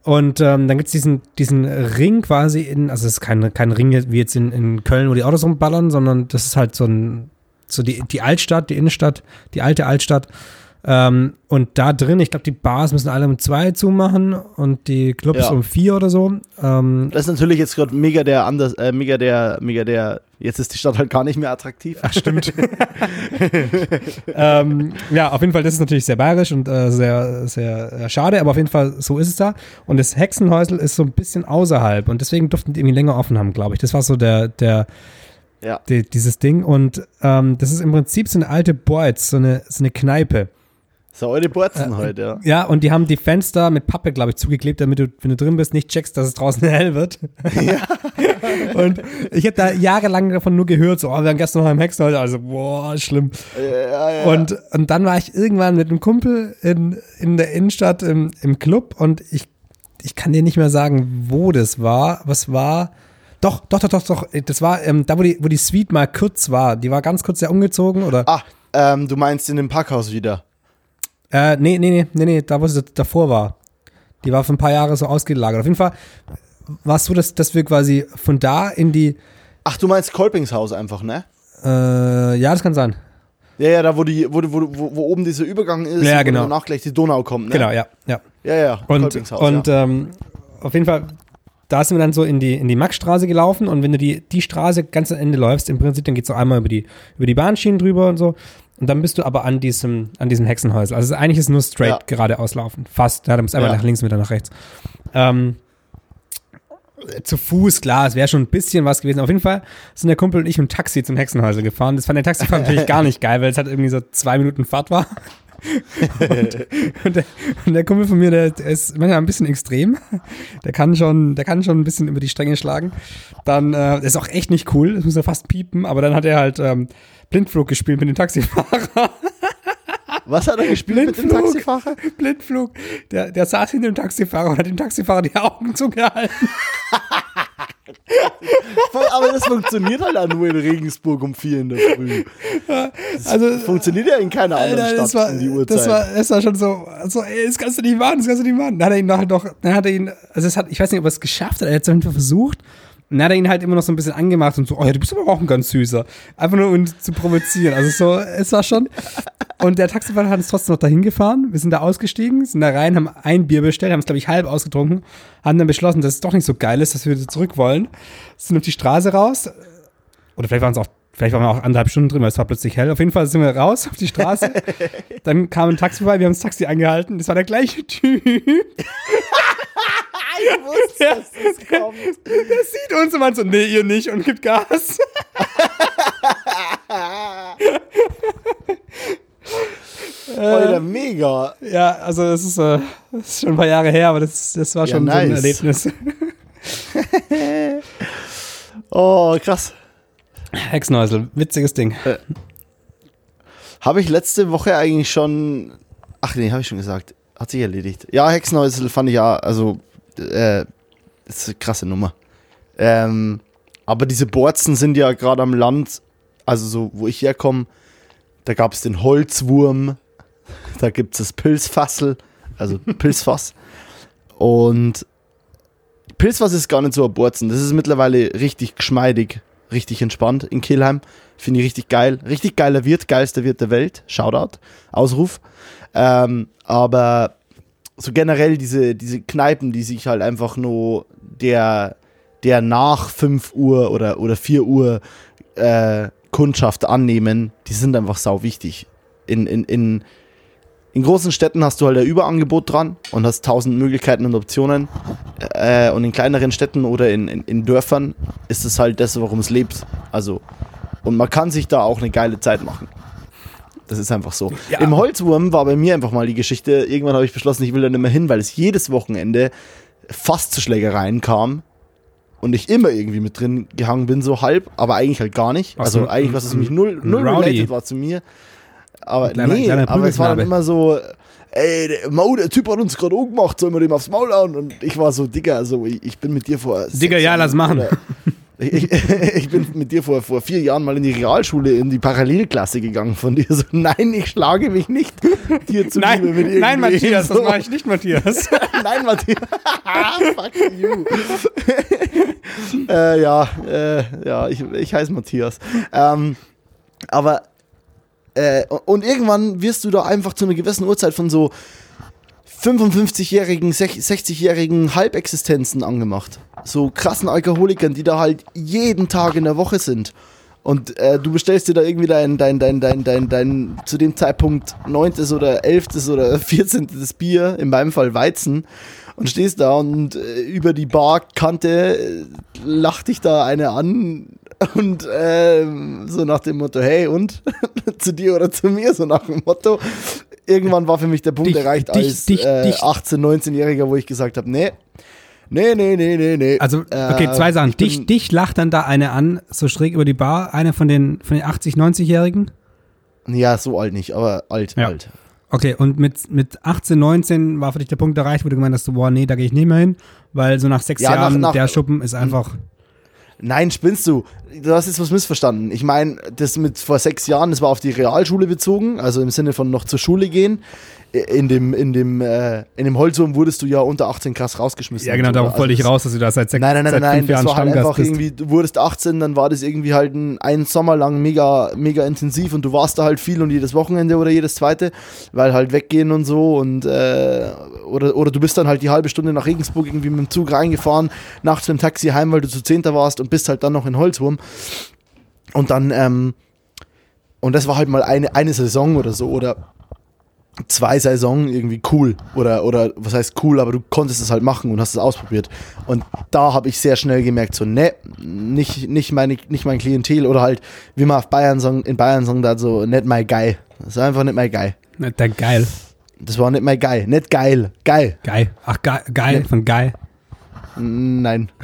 Und ähm, dann gibt es diesen, diesen Ring quasi in, also es ist kein, kein Ring wie jetzt in, in Köln, wo die Autos rumballern, sondern das ist halt so ein, so die, die Altstadt, die Innenstadt, die alte Altstadt. Ähm, und da drin, ich glaube, die Bars müssen alle um zwei zumachen und die Clubs Ja. um vier oder so. Ähm, Das ist natürlich jetzt gerade mega der anders, äh, mega der, mega der, jetzt ist die Stadt halt gar nicht mehr attraktiv. Ach, stimmt. ähm, ja, auf jeden Fall, das ist natürlich sehr bayerisch und äh, sehr, sehr äh, schade, aber auf jeden Fall, so ist es da. Und das Hexenhäusel ist so ein bisschen außerhalb und deswegen durften die irgendwie länger offen haben, glaube ich. Das war so der, der, Ja. die, dieses Ding. Und ähm, das ist im Prinzip so eine alte Boards, so eine, so eine Kneipe. So eure Borzen Äh, heute, ja. Ja, und die haben die Fenster mit Pappe, glaube ich, zugeklebt, damit du, wenn du drin bist, nicht checkst, dass es draußen hell wird. und ich habe da jahrelang davon nur gehört, so, oh, wir waren gestern noch im Hexenhäusel, also, boah, schlimm. Ja, ja. Und, und dann war ich irgendwann mit einem Kumpel in, in der Innenstadt im, im Club und ich, ich kann dir nicht mehr sagen, wo das war. Was war? Doch, doch, doch, doch, doch. Das war ähm, da, wo die, wo die Suite mal kurz war. Die war ganz kurz sehr umgezogen, oder? Ah, ähm, du meinst in dem Parkhaus wieder. Äh, nee, nee, nee, nee, nee, da, wo sie davor war. Die war für ein paar Jahre so ausgelagert. Auf jeden Fall war es so, dass, dass wir quasi von da in die, Ach, du meinst Kolpingshaus einfach, ne? äh, ja, das kann sein. Ja, ja, da wo, die, wo, wo, wo, wo oben dieser Übergang ist Ja, und genau. danach gleich die Donau kommt, ne? Genau, ja, ja. Ja, ja, Und, Kolpingshaus, und ja. ähm, auf jeden Fall, da sind wir dann so in die, in die Maxstraße gelaufen und wenn du die, die Straße ganz am Ende läufst, im Prinzip, dann geht's so einmal über die, über die Bahnschienen drüber und so. Und dann bist du aber an diesem, an diesem Hexenhäusel. Also eigentlich ist es nur straight Ja. geradeaus laufen. Fast. Ja, du musst einmal Ja. nach links wieder nach rechts. Ähm, zu Fuß, klar, es wäre schon ein bisschen was gewesen. Auf jeden Fall sind der Kumpel und ich dem Taxi zum Hexenhäusel gefahren. Das fand der Taxifahrer natürlich gar nicht geil, weil es halt irgendwie so zwei Minuten Fahrt war. und, und, der, und der Kumpel von mir, der, der ist manchmal ein bisschen extrem. Der kann schon, der kann schon ein bisschen über die Stränge schlagen. Dann äh, ist auch echt nicht cool, das muss er fast piepen, aber dann hat er halt ähm, Blindflug gespielt mit dem Taxifahrer. Was hat er gespielt mit dem Blindflug. Taxifahrer? Blindflug. Der, der saß hinter dem Taxifahrer und hat dem Taxifahrer die Augen zugehalten. Aber das funktioniert halt auch nur in Regensburg um vier in der Früh. Das Also, funktioniert ja in keiner anderen Alter, Stadt das war, um die Uhrzeit. das war, das war schon so, so, ey, das kannst du nicht machen, das kannst du nicht machen. Dann hat er ihn noch, noch dann hat er ihn, also es hat, ich weiß nicht, ob er es geschafft hat, er hat es auf jeden Fall versucht. Und dann hat er ihn halt immer noch so ein bisschen angemacht und so, oh ja, du bist aber auch ein ganz süßer. Einfach nur, um ihn zu provozieren. Also so, es war schon. Und der Taxifahrer hat uns trotzdem noch dahin gefahren. Wir sind da ausgestiegen, sind da rein, haben ein Bier bestellt, haben es, glaube ich, halb ausgetrunken, haben dann beschlossen, dass es doch nicht so geil ist, dass wir zurück wollen. Sind auf die Straße raus. Oder vielleicht waren es auch, vielleicht waren wir auch anderthalb Stunden drin, weil es war plötzlich hell. Auf jeden Fall sind wir raus auf die Straße. dann kam ein Taxi vorbei, wir haben das Taxi angehalten. Das war der gleiche Typ. Ich wusste, dass das kommt. Der sieht uns und meint so, nee, ihr nicht und gibt Gas. Alter, mega. Ja, also das ist, äh, das ist schon ein paar Jahre her, aber das, das war Ja, schon so ein nice. Erlebnis. Oh, krass. Hexenhäusel, witziges Ding. Habe ich letzte Woche eigentlich schon. Ach nee, habe ich schon gesagt. Hat sich erledigt. Ja, Hexenhäusel fand ich ja, also, äh, ist eine krasse Nummer. Ähm, aber diese Borzen sind ja gerade am Land, also so, wo ich herkomme, da gab es den Holzwurm, da gibt es das Pilzfassel, also Pilzfass. Und Pilzfass ist gar nicht so ein Borzen. Das ist mittlerweile richtig geschmeidig, richtig entspannt in Kelheim. Finde ich richtig geil. Richtig geiler Wirt, geilster Wirt der Welt. Shoutout, Ausruf. Ähm, aber so generell diese, diese Kneipen, die sich halt einfach nur der, der nach 5 Uhr oder, oder 4 Uhr äh, Kundschaft annehmen, die sind einfach sau wichtig. In, in, in, in großen Städten hast du halt ein Überangebot dran und hast tausend Möglichkeiten und Optionen. Äh, und in kleineren Städten oder in, in, in Dörfern ist es halt das, warum es lebt. Also, und man kann sich da auch eine geile Zeit machen. Das ist einfach so. Ja. Im Holzwurm war bei mir einfach mal die Geschichte. Irgendwann habe ich beschlossen, ich will da nicht mehr hin, weil es jedes Wochenende fast zu Schlägereien kam und ich immer irgendwie mit drin gehangen bin, so halb, aber eigentlich halt gar nicht. Also so, eigentlich, was es mich null, ein null Rowdy. related war zu mir. Aber Ein kleiner- nee, kleiner aber es war dann immer so, ey, der, Mau, der Typ hat uns gerade umgemacht, sollen wir dem aufs Maul hauen? Und ich war so, Digga, also ich, ich bin mit dir vor. Digga, ja, lass machen. Ich, ich, bin mit dir vor, vor vier Jahren mal in die Realschule, in die Parallelklasse gegangen von dir. So, nein, ich schlage mich nicht dir zu Nein, mit nein, Matthias, das So. mache ich nicht, Matthias. Nein, Matthias. Fuck you. äh, ja, äh, ja, ich, ich heiße Matthias. Ähm, aber äh, und irgendwann wirst du da einfach zu einer gewissen Uhrzeit von so 55-jährigen, 60-jährigen Halbexistenzen angemacht. So krassen Alkoholikern, die da halt jeden Tag in der Woche sind. Und äh, du bestellst dir da irgendwie dein, dein, dein, dein, dein, dein, zu dem Zeitpunkt neuntes oder elftes oder vierzehntes Bier, in meinem Fall Weizen, und stehst da und äh, über die Barkante äh, lacht dich da eine an und ähm, so nach dem Motto, hey und? zu dir oder zu mir, so nach dem Motto. Irgendwann war für mich der Punkt Dich- erreicht dich- als dich- äh, dich- 18-, 19-Jähriger, wo ich gesagt habe, nee, nee, nee, nee, nee, nee. Also, okay, Äh, zwei Sachen. Dich, dich lacht dann da eine an, so schräg über die Bar, eine von den, von den 80, 90-Jährigen. Ja, so alt nicht, aber alt, Ja. alt. Okay, und mit, mit 18, 19 war für dich der Punkt erreicht, wo du gemeint hast, boah, nee, da gehe ich nicht mehr hin, weil so nach sechs Ja, nach- Jahren, nach- der Schuppen ist einfach, Nein, spinnst du. Du hast jetzt was missverstanden. Ich meine, das mit vor sechs Jahren, das war auf die Realschule bezogen, also im Sinne von noch zur Schule gehen. In dem, in dem, äh, in dem Holzwurm wurdest du ja unter 18 krass rausgeschmissen. ja genau, darauf Also wollte ich raus, dass du da seit sechs, Nein, nein, nein, nein, fünf das Jahren war halt Stammgast einfach bist. irgendwie, du wurdest 18, dann war das irgendwie halt ein, ein Sommer lang mega, mega intensiv und du warst da halt viel und jedes Wochenende oder jedes zweite, weil halt weggehen und so und äh, oder, oder du bist dann halt die halbe Stunde nach Regensburg irgendwie mit dem Zug reingefahren, nachts mit dem Taxi heim, weil du zu Zehnter warst und bist halt dann noch in Holzwurm und dann, ähm, und das war halt mal eine, eine Saison oder so oder zwei Saison irgendwie cool oder oder was heißt cool, aber du konntest es halt machen und hast es ausprobiert und da habe ich sehr schnell gemerkt so ne nicht nicht meine nicht mein Klientel oder halt wie man auf Bayern sagen in Bayern sagen da so nicht my guy das war einfach nicht my guy Der geil. das war nicht my guy nicht geil geil Geil. Ach, ge geil, von geil. nein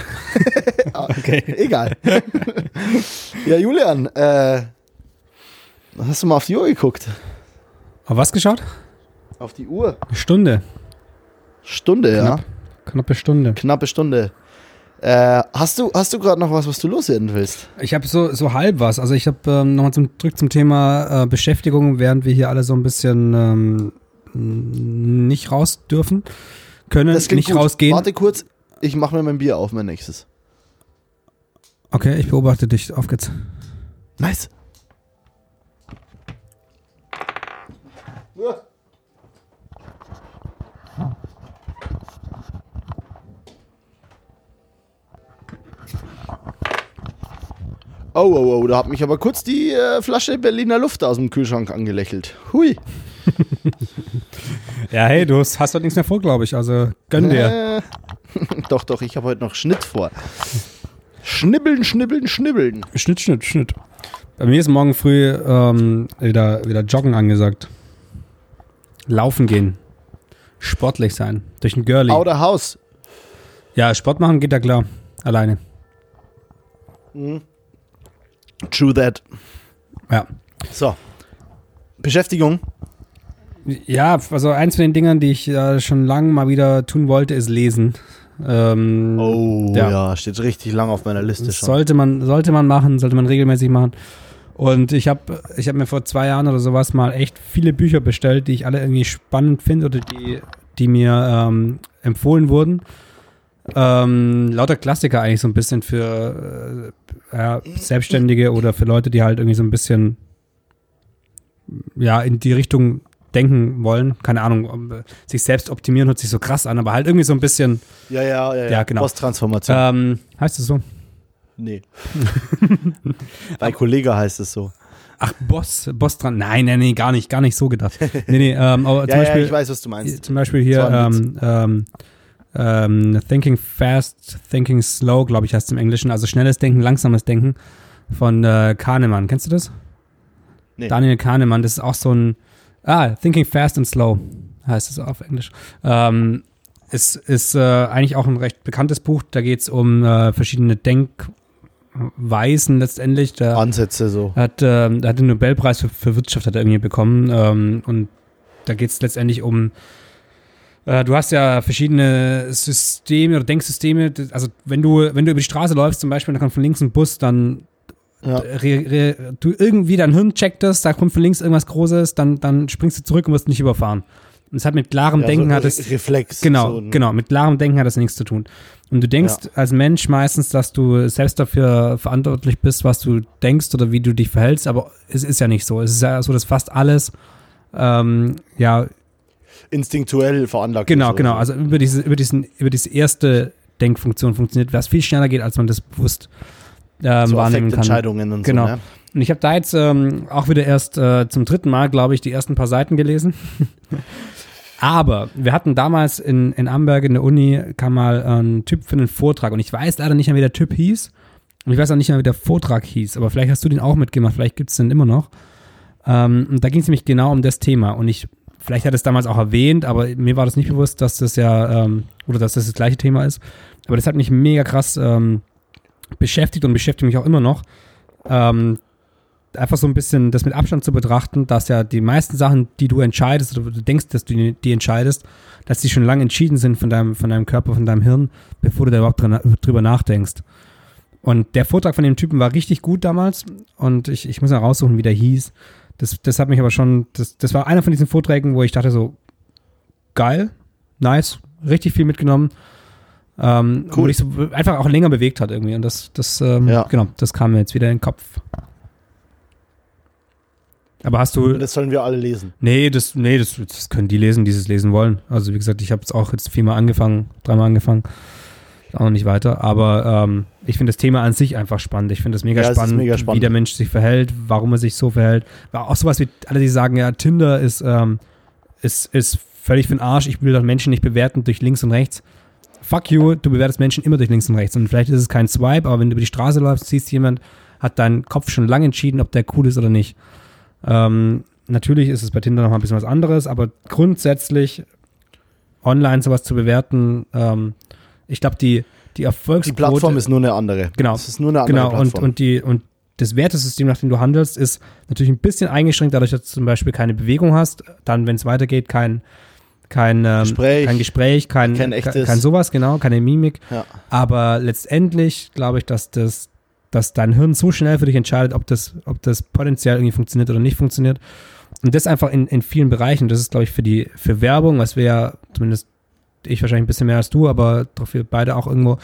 Okay. egal ja Julian äh, hast du mal auf die Uhr geguckt Auf was geschaut? Auf die Uhr Eine Stunde. Stunde ja Knapp. Knappe Stunde. knappe Stunde äh, hast du hast du gerade noch was was du loswerden willst Ich habe so, so halb was. Also ich habe ähm, nochmal zum, zurück zum Thema äh, Beschäftigung, während wir hier alle so ein bisschen ähm, nicht raus dürfen, können, nicht gut. rausgehen. Warte kurz, ich mache mir mein Bier auf, mein nächstes. Okay, ich beobachte dich. Auf geht's. Nice. Oh, oh, oh, da hat mich aber kurz die äh, Flasche Berliner Luft aus dem Kühlschrank angelächelt. Hui. Ja, hey, du hast hast heute nichts mehr vor, glaube ich. Also gönn dir. Äh, doch, doch, ich habe heute noch Schnitt vor. Schnibbeln, schnibbeln, schnibbeln. Schnitt, Schnitt, Schnitt. Bei mir ist morgen früh ähm, wieder, wieder Joggen angesagt. Laufen gehen. Sportlich sein. Durch ein Girlie. Outer House. Ja, Sport machen geht ja klar. Alleine. True that. Ja. So. Beschäftigung. Ja, also eins von den Dingern, die ich äh, schon lange mal wieder tun wollte, ist lesen. Ähm, Oh, Ja. ja. steht richtig lang auf meiner Liste schon. sollte man, sollte man machen, sollte man regelmäßig machen. Und ich habe ich hab mir vor zwei Jahren oder sowas mal echt viele Bücher bestellt, die ich alle irgendwie spannend finde oder die, die mir ähm, empfohlen wurden. Ähm, lauter Klassiker eigentlich so ein bisschen für äh, ja, Selbstständige oder für Leute, die halt irgendwie so ein bisschen ja in die Richtung denken wollen. Keine Ahnung, äh, sich selbst optimieren hört sich so krass an, aber halt irgendwie so ein bisschen, Ja, ja, ja. Ja, genau. Posttransformation. ähm, heißt es so? nee. Bei Kollege heißt es so. Ach, Boss, Boss dran. Nein, nein, nee, gar nicht, gar nicht so gedacht. Nee, nee, ähm, aber Ja, zum, ja, Beispiel, ich weiß, was du meinst. zum Beispiel hier ähm, ähm, ähm, Thinking Fast, Thinking Slow, glaube ich, heißt es im Englischen. Also schnelles Denken, langsames Denken von äh, Kahnemann. Kennst du das? Nee. Daniel Kahnemann, das ist auch so ein. Ah, Thinking Fast and Slow heißt es auf Englisch. Ähm, ist ist äh, eigentlich auch ein recht bekanntes Buch. Da geht es um äh, verschiedene Denkweisen letztendlich. Da Ansätze so. er hat, er hat den Nobelpreis für, für Wirtschaft hat er irgendwie bekommen ähm, und da geht es letztendlich um Äh, du hast ja verschiedene Systeme oder Denksysteme. Also wenn du, wenn du über die Straße läufst zum Beispiel, dann kommt von links ein Bus, dann Ja. re, re, du irgendwie dein Hirn checkt das, da kommt von links irgendwas Großes, dann, dann springst du zurück und wirst nicht überfahren. Und es hat mit klarem Ja, Denken so hat es Reflex. Genau, so genau. Mit klarem Denken hat das nichts zu tun. Und du denkst Ja. als Mensch meistens, dass du selbst dafür verantwortlich bist, was du denkst oder wie du dich verhältst, aber es ist ja nicht so. Es ist ja so, dass fast alles, ähm, ja, Instinktuell veranlagt. genau, ist, genau. oder Also über diese, über diesen, über diese erste Denkfunktion funktioniert, was viel schneller geht, als man das bewusst ähm, so wahrnehmen kann. Affektentscheidungen und Genau. so. Ne? Und ich habe da jetzt ähm, auch wieder erst äh, zum dritten Mal, glaube ich, die ersten paar Seiten gelesen. Aber wir hatten damals in, in Amberg in der Uni, kam mal ein Typ für einen Vortrag und ich weiß leider nicht mehr, wie der Typ hieß. Und ich weiß auch nicht mehr, wie der Vortrag hieß, aber vielleicht hast du den auch mitgemacht, vielleicht gibt es den immer noch. Ähm, und da ging es nämlich genau um das Thema. Und ich, vielleicht hat es damals auch erwähnt, aber mir war das nicht bewusst, dass das ja, ähm, oder dass das das gleiche Thema ist. Aber das hat mich mega krass ähm, beschäftigt und beschäftigt mich auch immer noch. Ähm, einfach so ein bisschen das mit Abstand zu betrachten, dass ja die meisten Sachen, die du entscheidest oder du denkst, dass du die, die entscheidest, dass die schon lange entschieden sind von deinem, von deinem Körper, von deinem Hirn, bevor du da überhaupt drüber nachdenkst. Und der Vortrag von dem Typen war richtig gut damals und ich, ich muss mal raussuchen, wie der hieß. Das, das hat mich aber schon, das, das war einer von diesen Vorträgen, wo ich dachte so, geil, nice, richtig viel mitgenommen. Ähm, Wo Cool. mich so einfach auch länger bewegt hat irgendwie. Und das, das, ähm, Ja. genau, das kam mir jetzt wieder in den Kopf. Aber hast du, Das sollen wir alle lesen. Nee, das, nee, das, das können die lesen, die es lesen wollen. Also wie gesagt, ich habe es auch jetzt viermal angefangen, dreimal angefangen. Auch noch nicht weiter. Aber ähm, ich finde das Thema an sich einfach spannend. Ich finde es mega, Ja, spannend, mega spannend. wie der Mensch sich verhält, warum er sich so verhält. Auch sowas wie alle, die sagen, ja, Tinder ist, ähm, ist, ist völlig für den Arsch. Ich will doch Menschen nicht bewerten durch links und rechts. Fuck you, du bewertest Menschen immer durch links und rechts. Und vielleicht ist es kein Swipe, aber wenn du über die Straße läufst, siehst jemand, hat dein Kopf schon lange entschieden, ob der cool ist oder nicht. Ähm, natürlich ist es bei Tinder noch mal ein bisschen was anderes, aber grundsätzlich online sowas zu bewerten, ähm, ich glaube, die, die Erfolgsquote... Die Plattform ist nur eine andere. Genau. Es ist nur eine andere Genau, und, Plattform. und, die, und das Wertesystem, nach dem du handelst, ist natürlich ein bisschen eingeschränkt, dadurch, dass du zum Beispiel keine Bewegung hast, dann, wenn es weitergeht, kein, kein, ähm, Gespräch. kein Gespräch, kein, Kein kein, echtes. kein sowas, genau, keine Mimik. ja. Aber letztendlich glaube ich, dass das, dass dein Hirn so schnell für dich entscheidet, ob das, ob das potenziell irgendwie funktioniert oder nicht funktioniert. Und das einfach in, in vielen Bereichen. Das ist, glaube ich, für die, für Werbung, was wir ja, zumindest ich wahrscheinlich ein bisschen mehr als du, aber doch wir beide auch irgendwo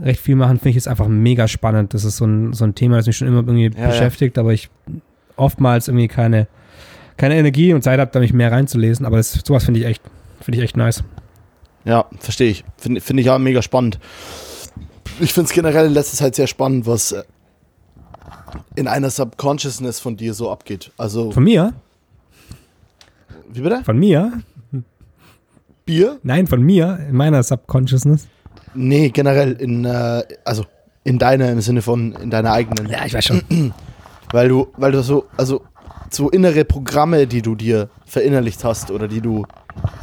recht viel machen, finde ich es einfach mega spannend. Das ist so ein, so ein Thema, das mich schon immer irgendwie Ja, ja. beschäftigt, aber ich oftmals irgendwie keine, keine Energie und Zeit habe, da mich mehr reinzulesen. Aber das, sowas finde ich echt, finde ich echt nice. Ja, verstehe ich. Finde find ich auch mega spannend. Ich finde es generell in letzter Zeit sehr spannend, was äh, in einer Subconsciousness von dir so abgeht. Also, Von mir? wie bitte? Von mir? Bier? Nein, von mir, in meiner Subconsciousness. Nee, generell in, äh, also in deiner, im Sinne von in deiner eigenen. Ja, ich weiß schon. Weil du, weil du so, also so innere Programme, die du dir verinnerlicht hast oder die du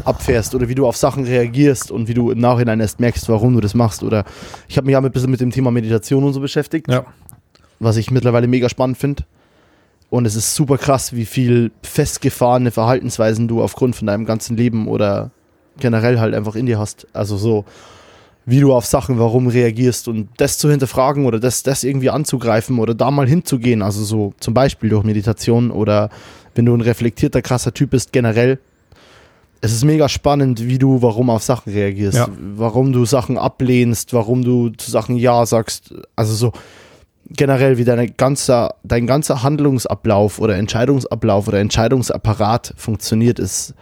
abfährst oder wie du auf Sachen reagierst und wie du im Nachhinein erst merkst, warum du das machst. Oder ich habe mich ja ein bisschen mit dem Thema Meditation und so beschäftigt, Ja. was ich mittlerweile mega spannend finde. Und es ist super krass, wie viel festgefahrene Verhaltensweisen du aufgrund von deinem ganzen Leben oder generell halt einfach in dir hast. Also so, wie du auf Sachen, warum reagierst und das zu hinterfragen oder das, das irgendwie anzugreifen oder da mal hinzugehen. Also so zum Beispiel durch Meditation oder wenn du ein reflektierter, krasser Typ bist, generell. Es ist mega spannend, wie du warum auf Sachen reagierst, Ja. warum du Sachen ablehnst, warum du zu Sachen Ja sagst. Also so generell, wie deine ganze, dein ganzer Handlungsablauf oder Entscheidungsablauf oder Entscheidungsapparat funktioniert, ist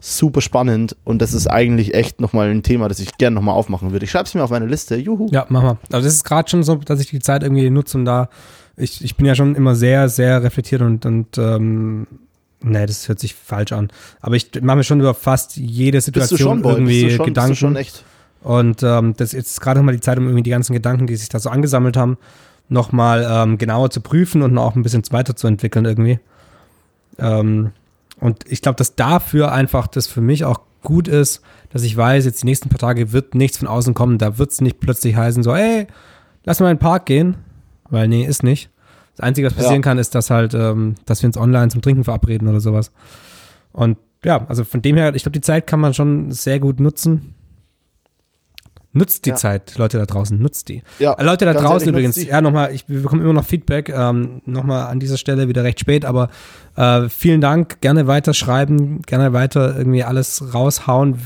super spannend und das ist eigentlich echt nochmal ein Thema, das ich gerne nochmal aufmachen würde. Ich schreibe es mir auf meine Liste. Juhu. Ja, mach mal. Also das ist gerade schon so, dass ich die Zeit irgendwie nutze, um da. Ich, ich bin ja schon immer sehr, sehr reflektiert und, und ähm, nee, das hört sich falsch an. Aber ich mache mir schon über fast jede Situation schon, irgendwie schon, Gedanken. Schon echt? Und ähm, das ist jetzt gerade nochmal die Zeit, um irgendwie die ganzen Gedanken, die sich da so angesammelt haben, nochmal ähm, genauer zu prüfen und auch ein bisschen weiterzuentwickeln irgendwie. Ähm, und ich glaube, dass dafür einfach das für mich auch gut ist, dass ich weiß, jetzt die nächsten paar Tage wird nichts von außen kommen. Da wird es nicht plötzlich heißen, so, ey, lass mal in den Park gehen. Weil, nee, ist nicht. Das Einzige, was passieren Ja. kann, ist, dass halt, ähm, dass wir uns online zum Trinken verabreden oder sowas. Und ja, also von dem her, ich glaube, die Zeit kann man schon sehr gut nutzen. Nutzt die Ja. Zeit, Leute da draußen, nutzt die. Ja, Äh, Leute da draußen übrigens, ja, nochmal, ich, wir bekommen immer noch Feedback, ähm, nochmal an dieser Stelle wieder recht spät, aber äh, vielen Dank, gerne weiter schreiben, gerne weiter irgendwie alles raushauen.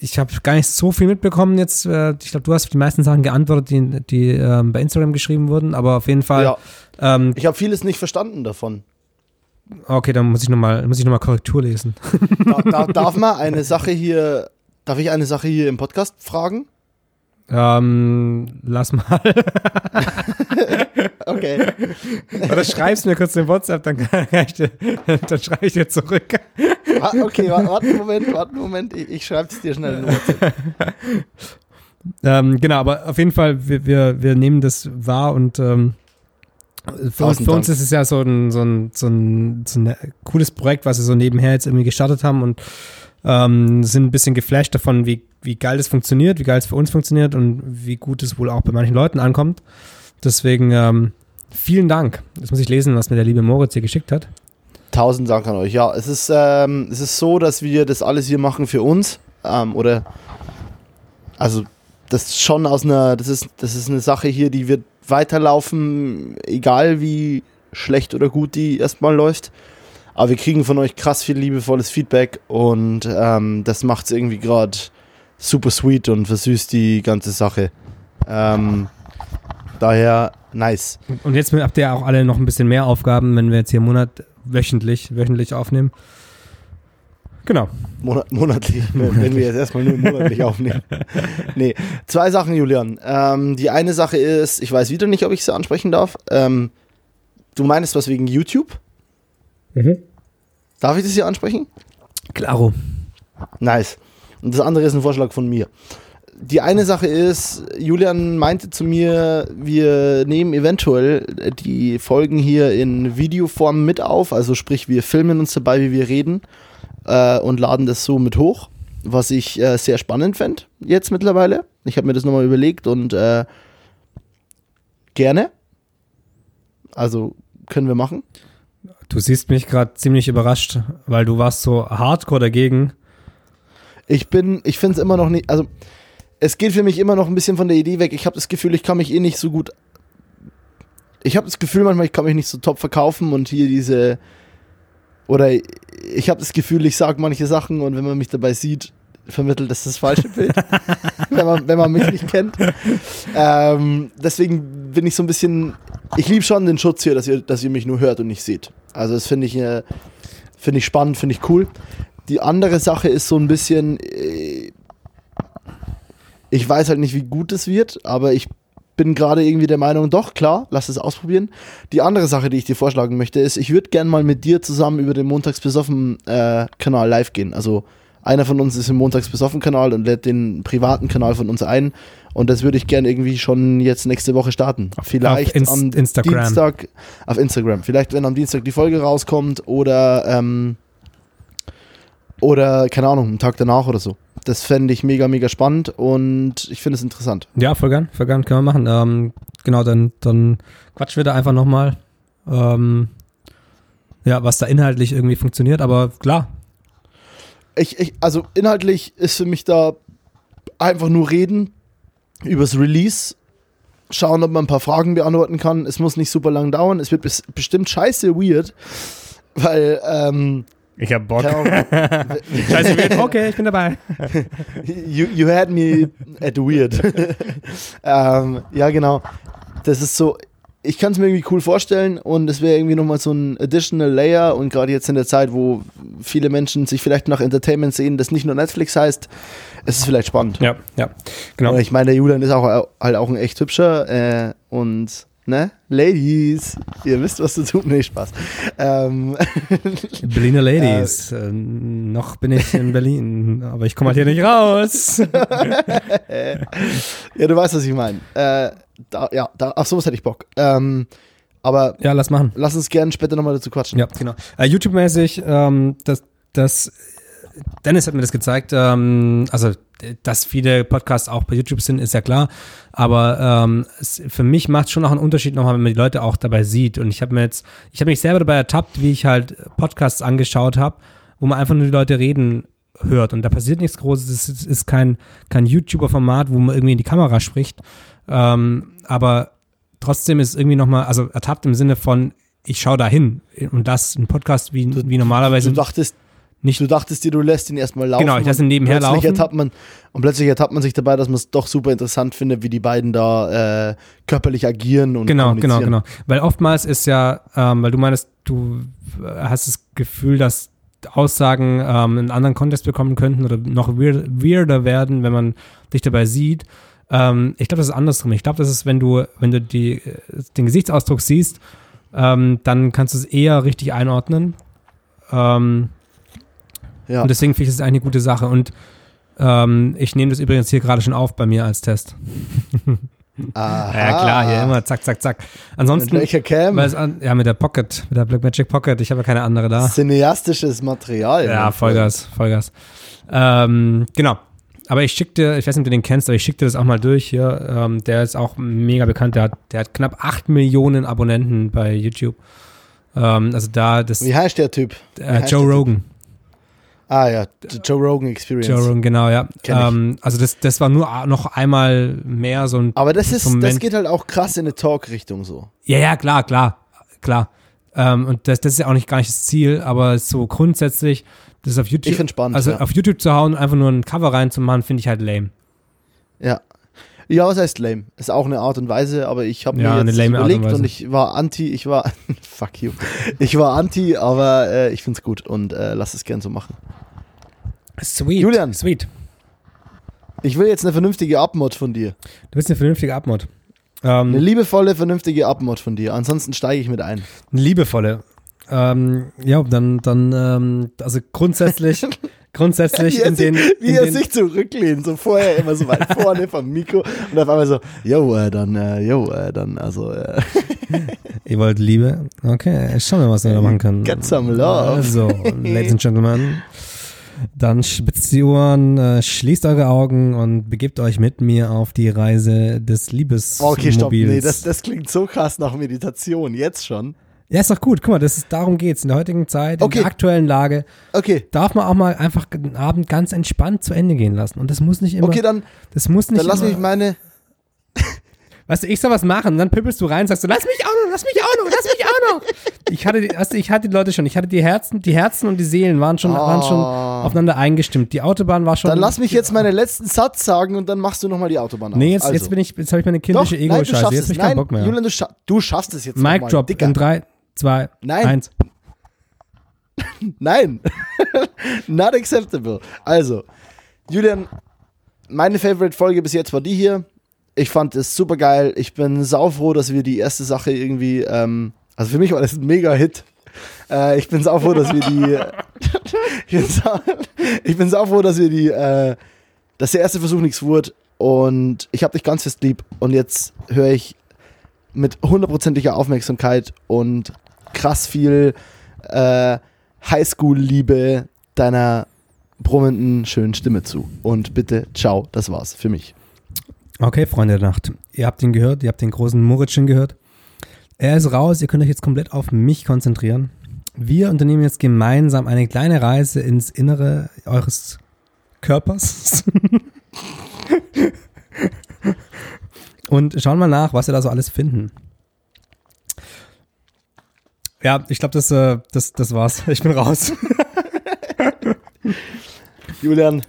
Ich habe gar nicht so viel mitbekommen jetzt. Äh, ich glaube, du hast die meisten Sachen geantwortet, die, die ähm, bei Instagram geschrieben wurden, aber auf jeden Fall, Ja, ähm, ich habe vieles nicht verstanden davon. okay, dann muss ich nochmal, muss ich nochmal Korrektur lesen. Da, da, darf man eine Sache hier, darf ich eine Sache hier im Podcast fragen? ähm, lass mal. Okay. Oder schreibst mir kurz in WhatsApp, dann, kann ich dir, dann schreibe ich dir zurück. Wa- Okay, wa- warte einen Moment, warte einen Moment, ich, ich schreibe es dir schnell in WhatsApp. Ähm, genau, aber auf jeden Fall, wir, wir, wir nehmen das wahr und ähm, für, uns, für uns ist es ja so ein, so, ein, so, ein, so ein cooles Projekt, was wir so nebenher jetzt irgendwie gestartet haben und ähm, sind ein bisschen geflasht davon, wie, wie geil das funktioniert, wie geil es für uns funktioniert und wie gut es wohl auch bei manchen Leuten ankommt. Deswegen ähm, vielen Dank. Jetzt muss ich lesen, was mir der liebe Moritz hier geschickt hat. Tausend Dank an euch. Ja, es ist, ähm, es ist so, dass wir das alles hier machen für uns. Ähm, oder, also, das ist schon aus einer, das ist, das ist eine Sache hier, die wird weiterlaufen, egal wie schlecht oder gut die erstmal läuft. Aber wir kriegen von euch krass viel liebevolles Feedback und ähm, das macht es irgendwie gerade super sweet und versüßt die ganze Sache. Ähm, daher nice. Und jetzt habt ihr auch alle noch ein bisschen mehr Aufgaben, wenn wir jetzt hier Monat wöchentlich, wöchentlich aufnehmen. Genau. Monat, monatlich, wenn wenn wir jetzt erstmal nur monatlich aufnehmen. Nee, zwei Sachen, Julian. Ähm, die eine Sache ist, ich weiß wieder nicht, ob ich sie ansprechen darf. Ähm, du meinst was wegen YouTube? Darf ich das hier ansprechen? Klaro. Nice. Und das andere ist ein Vorschlag von mir. Die eine Sache ist, Julian meinte zu mir, wir nehmen eventuell die Folgen hier in Videoform mit auf, also sprich, wir filmen uns dabei, wie wir reden äh, und laden das so mit hoch, was ich äh, sehr spannend fände jetzt mittlerweile. Ich habe mir das nochmal überlegt und äh, gerne. Also können wir machen. Du siehst mich gerade ziemlich überrascht, weil du warst so hardcore dagegen. Ich bin, ich finde es immer noch nicht, also es geht für mich immer noch ein bisschen von der Idee weg. Ich habe das Gefühl, ich kann mich eh nicht so gut. Ich habe das Gefühl manchmal, ich kann mich nicht so top verkaufen und hier diese. Oder ich habe das Gefühl, ich sage manche Sachen und wenn man mich dabei sieht, vermittelt das das falsche Bild. wenn, man, wenn man mich nicht kennt. Ähm, deswegen bin ich so ein bisschen. Ich liebe schon den Schutz hier, dass ihr, dass ihr mich nur hört und nicht seht. Also, das finde ich, äh, finde ich spannend, finde ich cool. Die andere Sache ist so ein bisschen, äh, ich weiß halt nicht, wie gut es wird, aber ich bin gerade irgendwie der Meinung, doch, klar, lass es ausprobieren. Die andere Sache, die ich dir vorschlagen möchte, ist, ich würde gern mal mit dir zusammen über den Montags besoffen äh, Kanal live gehen. Also einer von uns ist im Montags besoffen Kanal und lädt den privaten Kanal von uns ein. Und das würde ich gern irgendwie schon jetzt nächste Woche starten. Vielleicht Inst- am Instagram. Dienstag auf Instagram. Vielleicht, wenn am Dienstag die Folge rauskommt oder ähm, oder keine Ahnung, einen Tag danach oder so. Das fände ich mega, mega spannend und ich finde es interessant. Ja, voll gern, voll gern, können wir machen. Ähm, genau, dann, dann quatschen wir da einfach nochmal. Ähm, ja, was da inhaltlich irgendwie funktioniert, aber klar. Ich, ich, also inhaltlich ist für mich da einfach nur reden übers Release, schauen, ob man ein paar Fragen beantworten kann. Es muss nicht super lang dauern. Es wird bes bestimmt scheiße weird, weil ähm, Ich hab Bock. Scheiße, wird- okay, ich bin dabei. you, you had me at weird. ähm, ja, genau. Das ist so, ich kann es mir irgendwie cool vorstellen und es wäre irgendwie nochmal so ein additional Layer und gerade jetzt in der Zeit, wo viele Menschen sich vielleicht nach Entertainment sehen, das nicht nur Netflix heißt, es ist vielleicht spannend. Ja, ja, genau. Und ich meine, der Julian ist auch halt auch ein echt hübscher äh, und ne, Ladies, ihr wisst, was zu tun. Nee, Spaß. Ähm, Berliner Ladies. Äh, noch bin ich in Berlin, aber ich komme halt hier nicht raus. ja, du weißt, was ich meine. Äh, da, ja, da, auf sowas hätte ich Bock. Ähm, aber Ja, lass machen. lass uns gerne später nochmal dazu quatschen. Ja, genau. Äh, YouTube-mäßig, ähm, das, das, Dennis hat mir das gezeigt, ähm, also, dass viele Podcasts auch bei YouTube sind, ist ja klar, aber ähm, es, für mich macht schon auch einen Unterschied nochmal, wenn man die Leute auch dabei sieht und ich habe mir jetzt, ich habe mich selber dabei ertappt, wie ich halt Podcasts angeschaut habe, wo man einfach nur die Leute reden hört und da passiert nichts Großes. Es ist, ist kein, kein YouTuber-Format, wo man irgendwie in die Kamera spricht. Ähm, aber trotzdem ist irgendwie nochmal, also ertappt im Sinne von, ich schaue da hin und das ein Podcast wie, Du- wie normalerweise Du dachtest, nicht. du dachtest dir, du lässt ihn erstmal laufen. Genau, ich lasse ihn nebenher plötzlich laufen. Ertappt man, und plötzlich ertappt man sich dabei, dass man es doch super interessant findet, wie die beiden da äh, körperlich agieren und Genau, genau, genau. Weil oftmals ist ja, ähm, weil du meinst, du äh, hast das Gefühl, dass Aussagen ähm, einen anderen Kontext bekommen könnten oder noch weird, weirder werden, wenn man dich dabei sieht. Ähm, ich glaube, das ist andersrum. Ich glaube, das ist, wenn du, wenn du die, äh, den Gesichtsausdruck siehst, ähm, dann kannst du es eher richtig einordnen. Ähm, Ja. Und deswegen finde ich das eigentlich eine gute Sache. Und ähm, ich nehme das übrigens hier gerade schon auf bei mir als Test. Aha. Ja, klar, hier immer zack, zack, zack. Mit Ansonsten, welcher Cam? es an, ja, mit der Pocket, mit der Blackmagic Pocket, ich habe ja keine andere da. Cineastisches Material. Ja, Vollgas, Vollgas. Ähm, genau. Aber ich schicke dir, ich weiß nicht, ob du den kennst, aber ich schicke dir das auch mal durch hier. Ähm, der ist auch mega bekannt. Der hat, der hat knapp 8 Millionen Abonnenten bei YouTube. Ähm, also da, das. Wie heißt der Typ? Äh, heißt Joe? Rogan. Ah ja, the Joe Rogan Experience. Joe Rogan, genau, ja. Ähm, also das, das war nur noch einmal mehr so ein Aber das ist, Zum das Moment- geht halt auch krass in eine Talk-Richtung so. Ja, ja, klar, klar, klar. Ähm, und das, das ist ja auch nicht gar nicht das Ziel, aber so grundsätzlich, das auf YouTube, Ich find's spannend, also ja. auf YouTube zu hauen, einfach nur ein Cover reinzumachen, finde ich halt lame. Ja. Ja, was heißt lame? Ist auch eine Art und Weise, aber ich habe Ja, mir eine jetzt und überlegt und, Weise. ich war anti, ich war, fuck you, ich war anti, aber äh, ich find's gut und äh, lass es gern so machen. Sweet. Julian. Sweet. Ich will jetzt eine vernünftige Abmod von dir. Du bist eine vernünftige Abmod. Eine Ähm, liebevolle, vernünftige Abmod von dir. Ansonsten steige ich mit ein. eine liebevolle. Ähm, ja, dann, dann, ähm, also grundsätzlich, grundsätzlich in den, sich, wie in er den sich zurücklehnt, so vorher immer so weit vorne vom Mikro und auf einmal so, yo, äh, dann, äh, yo, äh, dann, also, äh, ihr wollt Liebe? Okay, schauen wir, was wir da machen können. Get some love. Also, Ladies and Gentlemen, dann spitzt die Ohren, äh, schließt eure Augen und begebt euch mit mir auf die Reise des Liebesmobils. okay, stopp, nee, das, das klingt so krass nach Meditation, jetzt schon. Ja, ist doch gut. Guck mal, das ist, darum geht's. In der heutigen Zeit, in Okay. der aktuellen Lage, Okay, darf man auch mal einfach den Abend ganz entspannt zu Ende gehen lassen. Und das muss nicht immer, okay, dann, das muss nicht dann lass immer, mich meine, Weißt du, ich soll was machen dann pippelst du rein und sagst du, lass mich auch noch, lass mich auch noch, lass mich auch noch. Ich hatte, die, du, ich hatte die Leute schon, ich hatte die Herzen, die Herzen und die Seelen waren schon, waren schon Oh. aufeinander eingestimmt. Die Autobahn war schon. dann lass mich jetzt meinen letzten Satz sagen und dann machst du nochmal die Autobahn auf. Nee, jetzt, also. jetzt bin ich, jetzt habe ich meine kindische Ego-Scheiße. Jetzt es. hab ich keinen Bock mehr. Julian, du, scha du schaffst es jetzt Mic. Drop Dicker. in 3, 2, Nein. 1. Nein, not acceptable. Also, Julian, meine Favorite-Folge bis jetzt war die hier. Ich fand es super geil. Ich bin saufroh, dass wir die erste Sache irgendwie, ähm, also für mich war das ein Mega-Hit. Äh, ich bin saufroh, dass wir die, ich, bin sau, ich bin saufroh, dass wir die, äh, dass der erste Versuch nichts wurde und ich habe dich ganz fest lieb und jetzt höre ich mit hundertprozentiger Aufmerksamkeit und krass viel äh, Highschool-Liebe deiner brummenden, schönen Stimme zu. Und bitte, ciao, das war's für mich. Okay, Freunde der Nacht. Ihr habt ihn gehört, ihr habt den großen Moritschen gehört. Er ist raus, ihr könnt euch jetzt komplett auf mich konzentrieren. Wir unternehmen jetzt gemeinsam eine kleine Reise ins Innere eures Körpers. Und schauen mal nach, was wir da so alles finden. Ja, ich glaube, das, äh, das, das war's. Ich bin raus. Julian,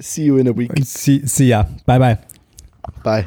see you in a week. See, see ya. Bye, bye. Bye.